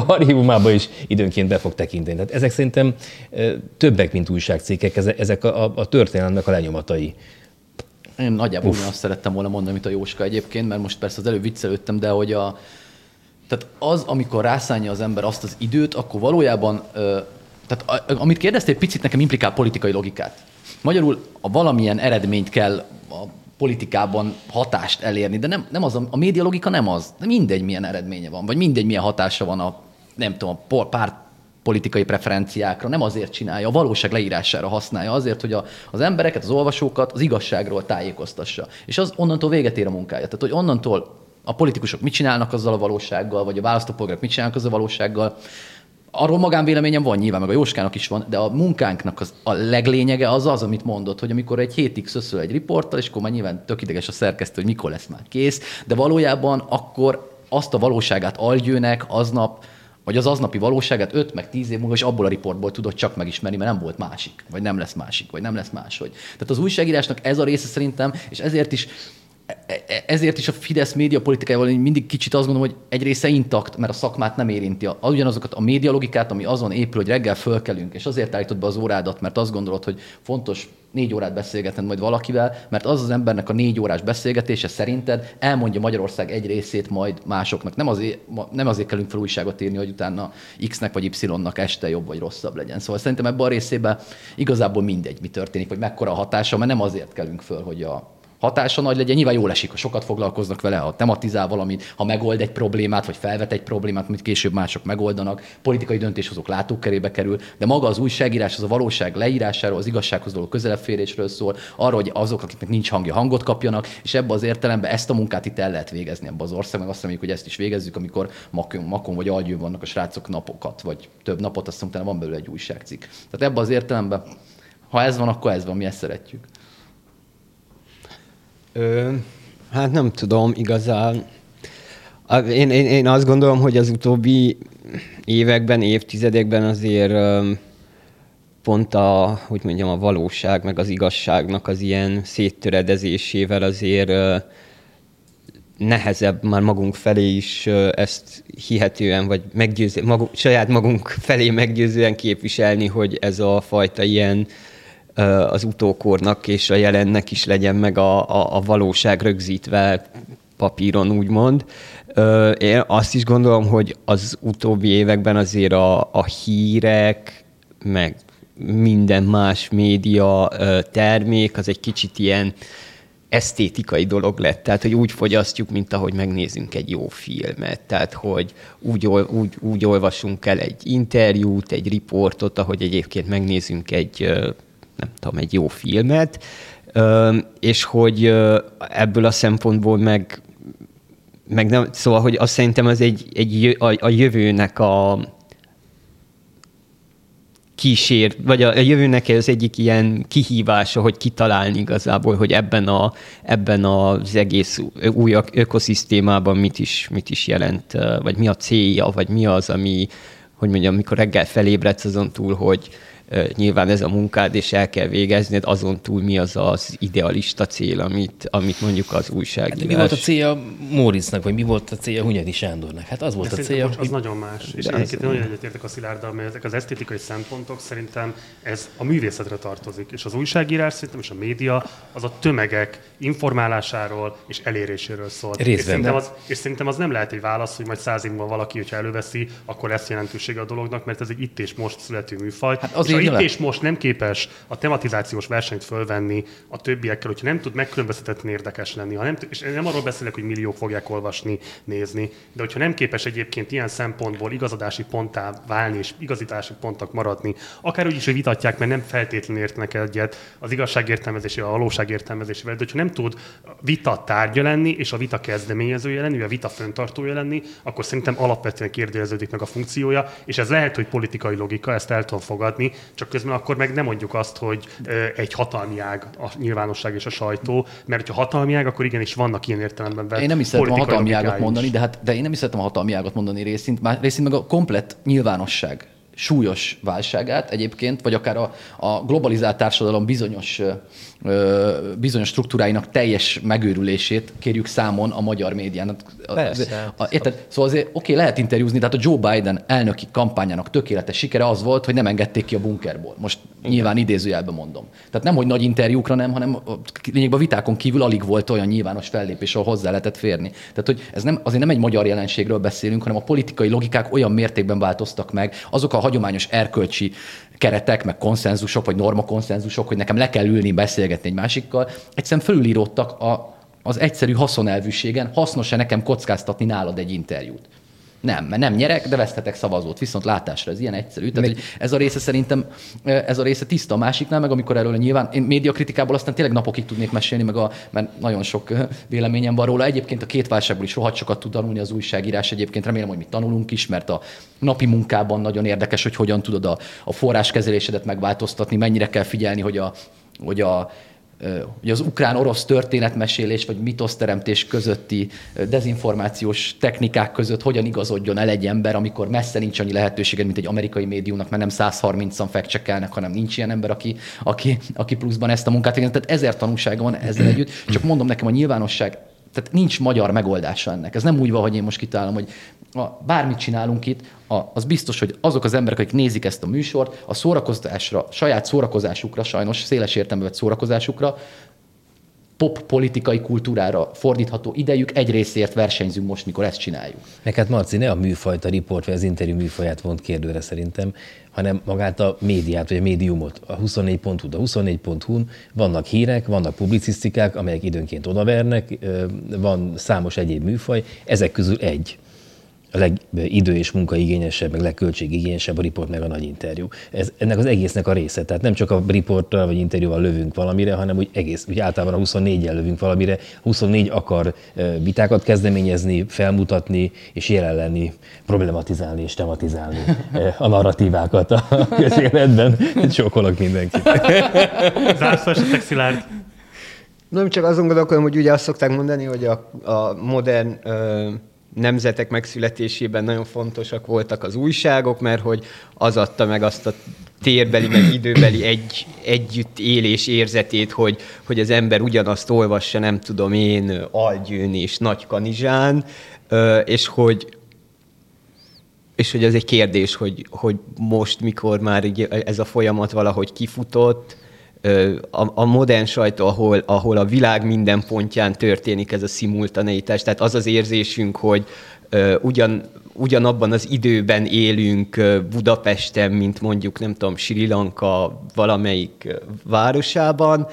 archívumába is időnként be fog tekinteni. Tehát ezek szerintem többek, mint újságcikkek, ezek a, a történelemnek a lenyomatai. Én nagyjából azt szerettem volna mondani, mint a Jóska egyébként, mert most persze az előbb viccelődtem, de hogy a, tehát az, amikor rászánja az ember azt az időt, akkor valójában, tehát amit kérdeztél, picit nekem implikál politikai logikát. Magyarul a valamilyen eredményt kell a politikában hatást elérni, de nem, nem az, a média logika nem az. De mindegy, milyen eredménye van, vagy mindegy, milyen hatása van a, nem tudom, a párt politikai preferenciákra, nem azért csinálja, a valóság leírására használja, azért, hogy a, az embereket, az olvasókat az igazságról tájékoztassa. És az onnantól véget ér a munkája. Tehát, hogy onnantól a politikusok mit csinálnak azzal a valósággal, vagy a választópolgárok mit csinálnak azzal a valósággal. Arról magánvéleményem van nyilván, meg a Jóskának is van, de a munkánknak az, a leglényege az az, amit mondott, hogy amikor egy hétig szöszöl egy riporttal, és akkor már nyilván tök ideges a szerkesztő, hogy mikor lesz már kész, de valójában akkor azt a valóságát algyőnek aznap, vagy az aznapi valóságát 5 meg 10 év múlva, és abból a riportból tudod csak megismerni, mert nem volt másik, vagy nem lesz másik, vagy nem lesz máshogy. Tehát az újságírásnak ez a része szerintem, és ezért is ezért is a Fidesz média politikájával mindig kicsit azt gondolom, hogy egy része intakt, mert a szakmát nem érinti. Ugyanazokat a média logikát, ami azon épül, hogy reggel fölkelünk, és azért állítod be az órádat, mert azt gondolod, hogy fontos négy órát beszélgetned majd valakivel, mert az az embernek a négy órás beszélgetése szerinted elmondja Magyarország egy részét majd másoknak. Nem azért, nem azért kellünk fel újságot írni, hogy utána X-nek vagy Y-nak este jobb vagy rosszabb legyen. Szóval szerintem ebben a részében igazából mindegy, mi történik, vagy mekkora a hatása, mert nem azért kellünk föl, hogy a hatása nagy legyen, nyilván jól esik, ha sokat foglalkoznak vele, ha tematizál valamit, ha megold egy problémát, vagy felvet egy problémát, amit később mások megoldanak, politikai döntéshozók látókerébe kerül, de maga az újságírás az a valóság leírásáról, az igazsághoz való közelebb szól, arról, hogy azok, akiknek nincs hangja, hangot kapjanak, és ebbe az értelemben ezt a munkát itt el lehet végezni ebbe az országban. Azt reméljük, hogy ezt is végezzük, amikor makon, makon vagy algyőn vannak a srácok napokat, vagy több napot, azt utána van belőle egy újságcikk. Tehát ebbe az értelemben, ha ez van, akkor ez van, mi ezt szeretjük. Ö, hát nem tudom, igazán. Én, én, én azt gondolom, hogy az utóbbi években, évtizedekben azért pont a, hogy mondjam, a valóság, meg az igazságnak az ilyen széttöredezésével azért nehezebb már magunk felé is ezt hihetően, vagy meggyőző, magunk, saját magunk felé meggyőzően képviselni, hogy ez a fajta ilyen az utókornak és a jelennek is legyen meg a, a, a valóság rögzítve papíron, úgymond. Én azt is gondolom, hogy az utóbbi években azért a, a hírek, meg minden más média termék, az egy kicsit ilyen esztétikai dolog lett, tehát hogy úgy fogyasztjuk, mint ahogy megnézünk egy jó filmet, tehát hogy úgy, úgy, úgy olvasunk el egy interjút, egy riportot, ahogy egyébként megnézünk egy nem tudom, egy jó filmet, és hogy ebből a szempontból meg, meg nem, szóval, hogy azt szerintem az egy, egy a, a jövőnek a kísér, vagy a, a jövőnek az egyik ilyen kihívása, hogy kitalálni igazából, hogy ebben, a, ebben az egész új ökoszisztémában mit is, mit is jelent, vagy mi a célja, vagy mi az, ami, hogy mondjam, mikor reggel felébredsz azon túl, hogy nyilván ez a munkád, és el kell végezned, azon túl mi az az idealista cél, amit, amit mondjuk az újságírás. Hát, mi volt a célja Moritznak, vagy mi volt a célja Hunyadi Sándornak? Hát az volt De a célja. Bocs, az nagyon más. És egyébként nagyon egyetértek a Szilárddal, mert ezek az esztétikai szempontok szerintem ez a művészetre tartozik. És az újságírás szerintem, és a média az a tömegek informálásáról és eléréséről szól. És szerintem, az, és szerintem az nem lehet egy válasz, hogy majd száz évben valaki, hogyha előveszi, akkor lesz jelentősége a dolognak, mert ez egy itt és most születő műfaj. Hát és ha itt és most nem képes a tematizációs versenyt fölvenni a többiekkel, hogyha nem tud megkülönböztetetni érdekes lenni, ha nem, és nem arról beszélek, hogy milliók fogják olvasni, nézni, de hogyha nem képes egyébként ilyen szempontból igazadási ponttá válni és igazítási pontok maradni, akár úgy is, hogy vitatják, mert nem feltétlenül értenek egyet az igazságértelmezésével, a valóságértelmezésével, de hogyha nem tud vita tárgya lenni, és a vita kezdeményezője lenni, a vita föntartója lenni, akkor szerintem alapvetően kérdeződik meg a funkciója, és ez lehet, hogy politikai logika, ezt el tudom fogadni, csak közben akkor meg nem mondjuk azt, hogy egy hatalmi ág a nyilvánosság és a sajtó, mert ha hatalmi ág, akkor igenis vannak ilyen értelemben. Én nem is szeretem a hatalmi ágat mondani, de, hát, de én nem is szeretem a hatalmi ágat mondani részint, már részint meg a komplett nyilvánosság súlyos válságát egyébként, vagy akár a, a globalizált társadalom bizonyos bizonyos struktúráinak teljes megőrülését kérjük számon a magyar médián. Persze. A, érted? Szóval azért oké, lehet interjúzni, tehát a Joe Biden elnöki kampányának tökéletes sikere az volt, hogy nem engedték ki a bunkerból. Most Igen. nyilván idézőjelben mondom. Tehát nem, hogy nagy interjúkra nem, hanem lényegben a vitákon kívül alig volt olyan nyilvános fellépés, ahol hozzá lehetett férni. Tehát, hogy ez nem, azért nem egy magyar jelenségről beszélünk, hanem a politikai logikák olyan mértékben változtak meg, azok a hagyományos erkölcsi keretek, meg konszenzusok, vagy normakonszenzusok, hogy nekem le kell ülni, beszélgetni egy másikkal, egyszerűen fölülíródtak a, az egyszerű haszonelvűségen, hasznos-e nekem kockáztatni nálad egy interjút. Nem, mert nem nyerek, de vesztetek szavazót, viszont látásra ez ilyen egyszerű. Tehát, hogy ez a része szerintem, ez a része tiszta a másiknál, meg amikor erről nyilván, én médiakritikából aztán tényleg napokig tudnék mesélni, meg a, mert nagyon sok véleményem van róla. Egyébként a két válságból is rohadt sokat tud tanulni az újságírás. Egyébként remélem, hogy mi tanulunk is, mert a napi munkában nagyon érdekes, hogy hogyan tudod a, a forráskezelésedet megváltoztatni, mennyire kell figyelni, hogy a, hogy a hogy az ukrán-orosz történetmesélés vagy mitoszteremtés közötti dezinformációs technikák között hogyan igazodjon el egy ember, amikor messze nincs annyi lehetőséged, mint egy amerikai médiumnak, mert nem 130-an fekcsekelnek, hanem nincs ilyen ember, aki, aki, aki pluszban ezt a munkát végez. Tehát ezer tanulsága van ezzel együtt. Csak mondom nekem, a nyilvánosság tehát nincs magyar megoldása ennek. Ez nem úgy van, hogy én most kitálom, hogy a, bármit csinálunk itt, a, az biztos, hogy azok az emberek, akik nézik ezt a műsort, a szórakozásra, saját szórakozásukra, sajnos széles értelme szórakozásukra, pop politikai kultúrára fordítható idejük egy részért versenyzünk most, mikor ezt csináljuk. Meg hát Marci, ne a műfajt, a riport vagy az interjú műfaját vont kérdőre szerintem, hanem magát a médiát, vagy a médiumot, a 24.hu. A 24.hu-n vannak hírek, vannak publicisztikák, amelyek időnként odavernek, van számos egyéb műfaj, ezek közül egy a legidő és munkaigényesebb, meg legköltségigényesebb a riport, meg a nagy interjú. Ez ennek az egésznek a része. Tehát nem csak a riporttal vagy interjúval lövünk valamire, hanem úgy egész, úgy általában a 24-jel lövünk valamire. 24 akar vitákat kezdeményezni, felmutatni és jelen lenni, problematizálni és tematizálni a narratívákat a <laughs> közéletben. Sokolok mindenkit. <laughs> Zárszó esetek szilárd. Nem csak azon gondolkodom, hogy ugye azt szokták mondani, hogy a, a modern ö, nemzetek megszületésében nagyon fontosak voltak az újságok, mert hogy az adta meg azt a térbeli, meg időbeli egy, együtt élés érzetét, hogy, hogy az ember ugyanazt olvassa, nem tudom én, Algyőn és Nagy Kanizsán, és hogy, és hogy ez egy kérdés, hogy, hogy most, mikor már ez a folyamat valahogy kifutott, a, a modern sajtó, ahol, ahol a világ minden pontján történik ez a szimultaneitás. Tehát az az érzésünk, hogy ugyan, ugyanabban az időben élünk Budapesten, mint mondjuk, nem tudom, Sri Lanka valamelyik városában,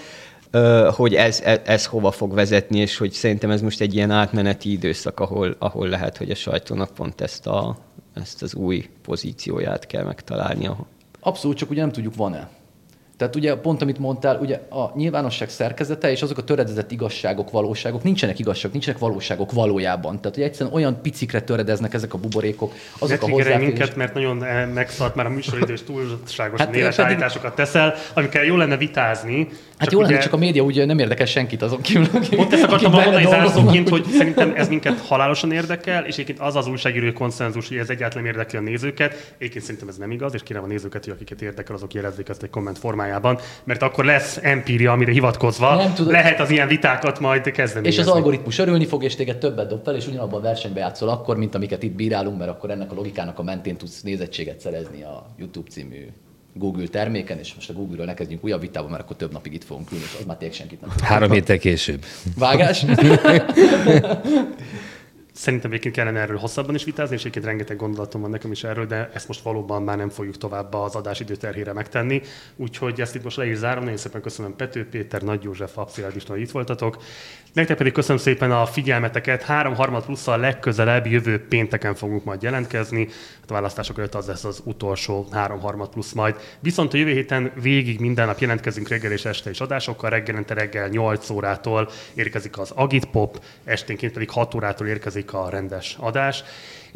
hogy ez, ez, ez hova fog vezetni, és hogy szerintem ez most egy ilyen átmeneti időszak, ahol, ahol lehet, hogy a sajtónak pont ezt, a, ezt az új pozícióját kell megtalálnia. Abszolút, csak ugye nem tudjuk, van-e. Tehát ugye pont, amit mondtál, ugye a nyilvánosság szerkezete és azok a töredezett igazságok, valóságok, nincsenek igazságok, nincsenek valóságok valójában. Tehát, hogy egyszerűen olyan picikre töredeznek ezek a buborékok, azok ne a hozzáférés... minket, mert nagyon eh, megszart már a műsoridős túlságosan hát, éles pedig- állításokat teszel, amikkel jó lenne vitázni. Hát jó lenne, csak a média ugye nem érdekel senkit azon kívül, aki, Pont ezt akartam mondani zárszóként, hogy szerintem ez minket halálosan érdekel, és egyébként az az újságíró konszenzus, hogy ez egyáltalán érdekli a nézőket. Egyébként szerintem ez nem igaz, és kérem a nézőket, hogy akiket érdekel, azok jelezzék ezt egy komment formájában, mert akkor lesz empíria, amire hivatkozva Nem tudom. lehet az ilyen vitákat majd kezdeni. És az algoritmus örülni fog, és téged többet dob fel, és ugyanabban a versenybe játszol akkor, mint amiket itt bírálunk, mert akkor ennek a logikának a mentén tudsz nézettséget szerezni a YouTube című Google terméken, és most a Google-ről ne kezdjünk újabb vitába, mert akkor több napig itt fogunk ülni, és az már tényleg senkit nem. Három héttel később. Vágás? <laughs> Szerintem egyébként kellene erről hosszabban is vitázni, és egyébként rengeteg gondolatom van nekem is erről, de ezt most valóban már nem fogjuk tovább az adásidő terhére megtenni. Úgyhogy ezt itt most le is zárom. Nagyon szépen köszönöm Pető Péter, Nagy József, Abszilárd István, hogy itt voltatok. Nektek pedig köszönöm szépen a figyelmeteket. Három harmad plusz a legközelebb jövő pénteken fogunk majd jelentkezni. A választások előtt az lesz az utolsó három harmad plusz majd. Viszont a jövő héten végig minden nap jelentkezünk reggel és este is adásokkal. Reggelente reggel 8 órától érkezik az Agit Pop, esténként pedig 6 órától érkezik a rendes adás.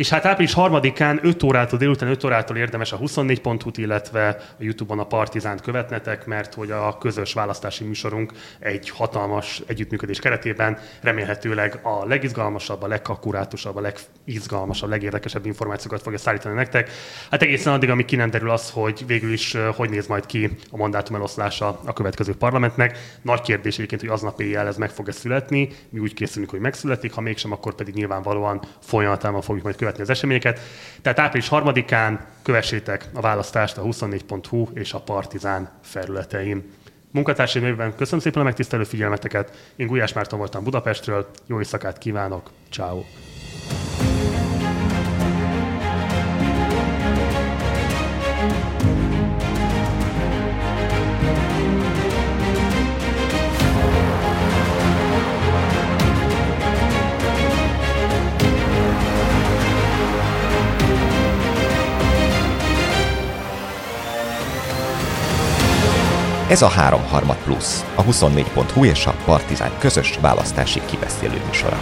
És hát április harmadikán 5 órától, délután 5 órától érdemes a 24.hu-t, illetve a YouTube-on a Partizánt követnetek, mert hogy a közös választási műsorunk egy hatalmas együttműködés keretében remélhetőleg a legizgalmasabb, a legakkurátusabb, a legizgalmasabb, legérdekesebb információkat fogja szállítani nektek. Hát egészen addig, amíg ki nem derül az, hogy végül is hogy néz majd ki a mandátum eloszlása a következő parlamentnek. Nagy kérdés egyébként, hogy aznap éjjel ez meg fog-e születni. Mi úgy készülünk, hogy megszületik, ha mégsem, akkor pedig nyilvánvalóan folyamatában fogjuk majd követni az eseményeket. Tehát április harmadikán kövessétek a választást a 24.hu és a Partizán felületein. Munkatársaim nevében köszönöm szépen a megtisztelő figyelmeteket. Én Gulyás Márton voltam Budapestről. Jó éjszakát kívánok. Ciao. Ez a 3 plusz, a 24.hu és a Partizán közös választási kibeszélő műsora.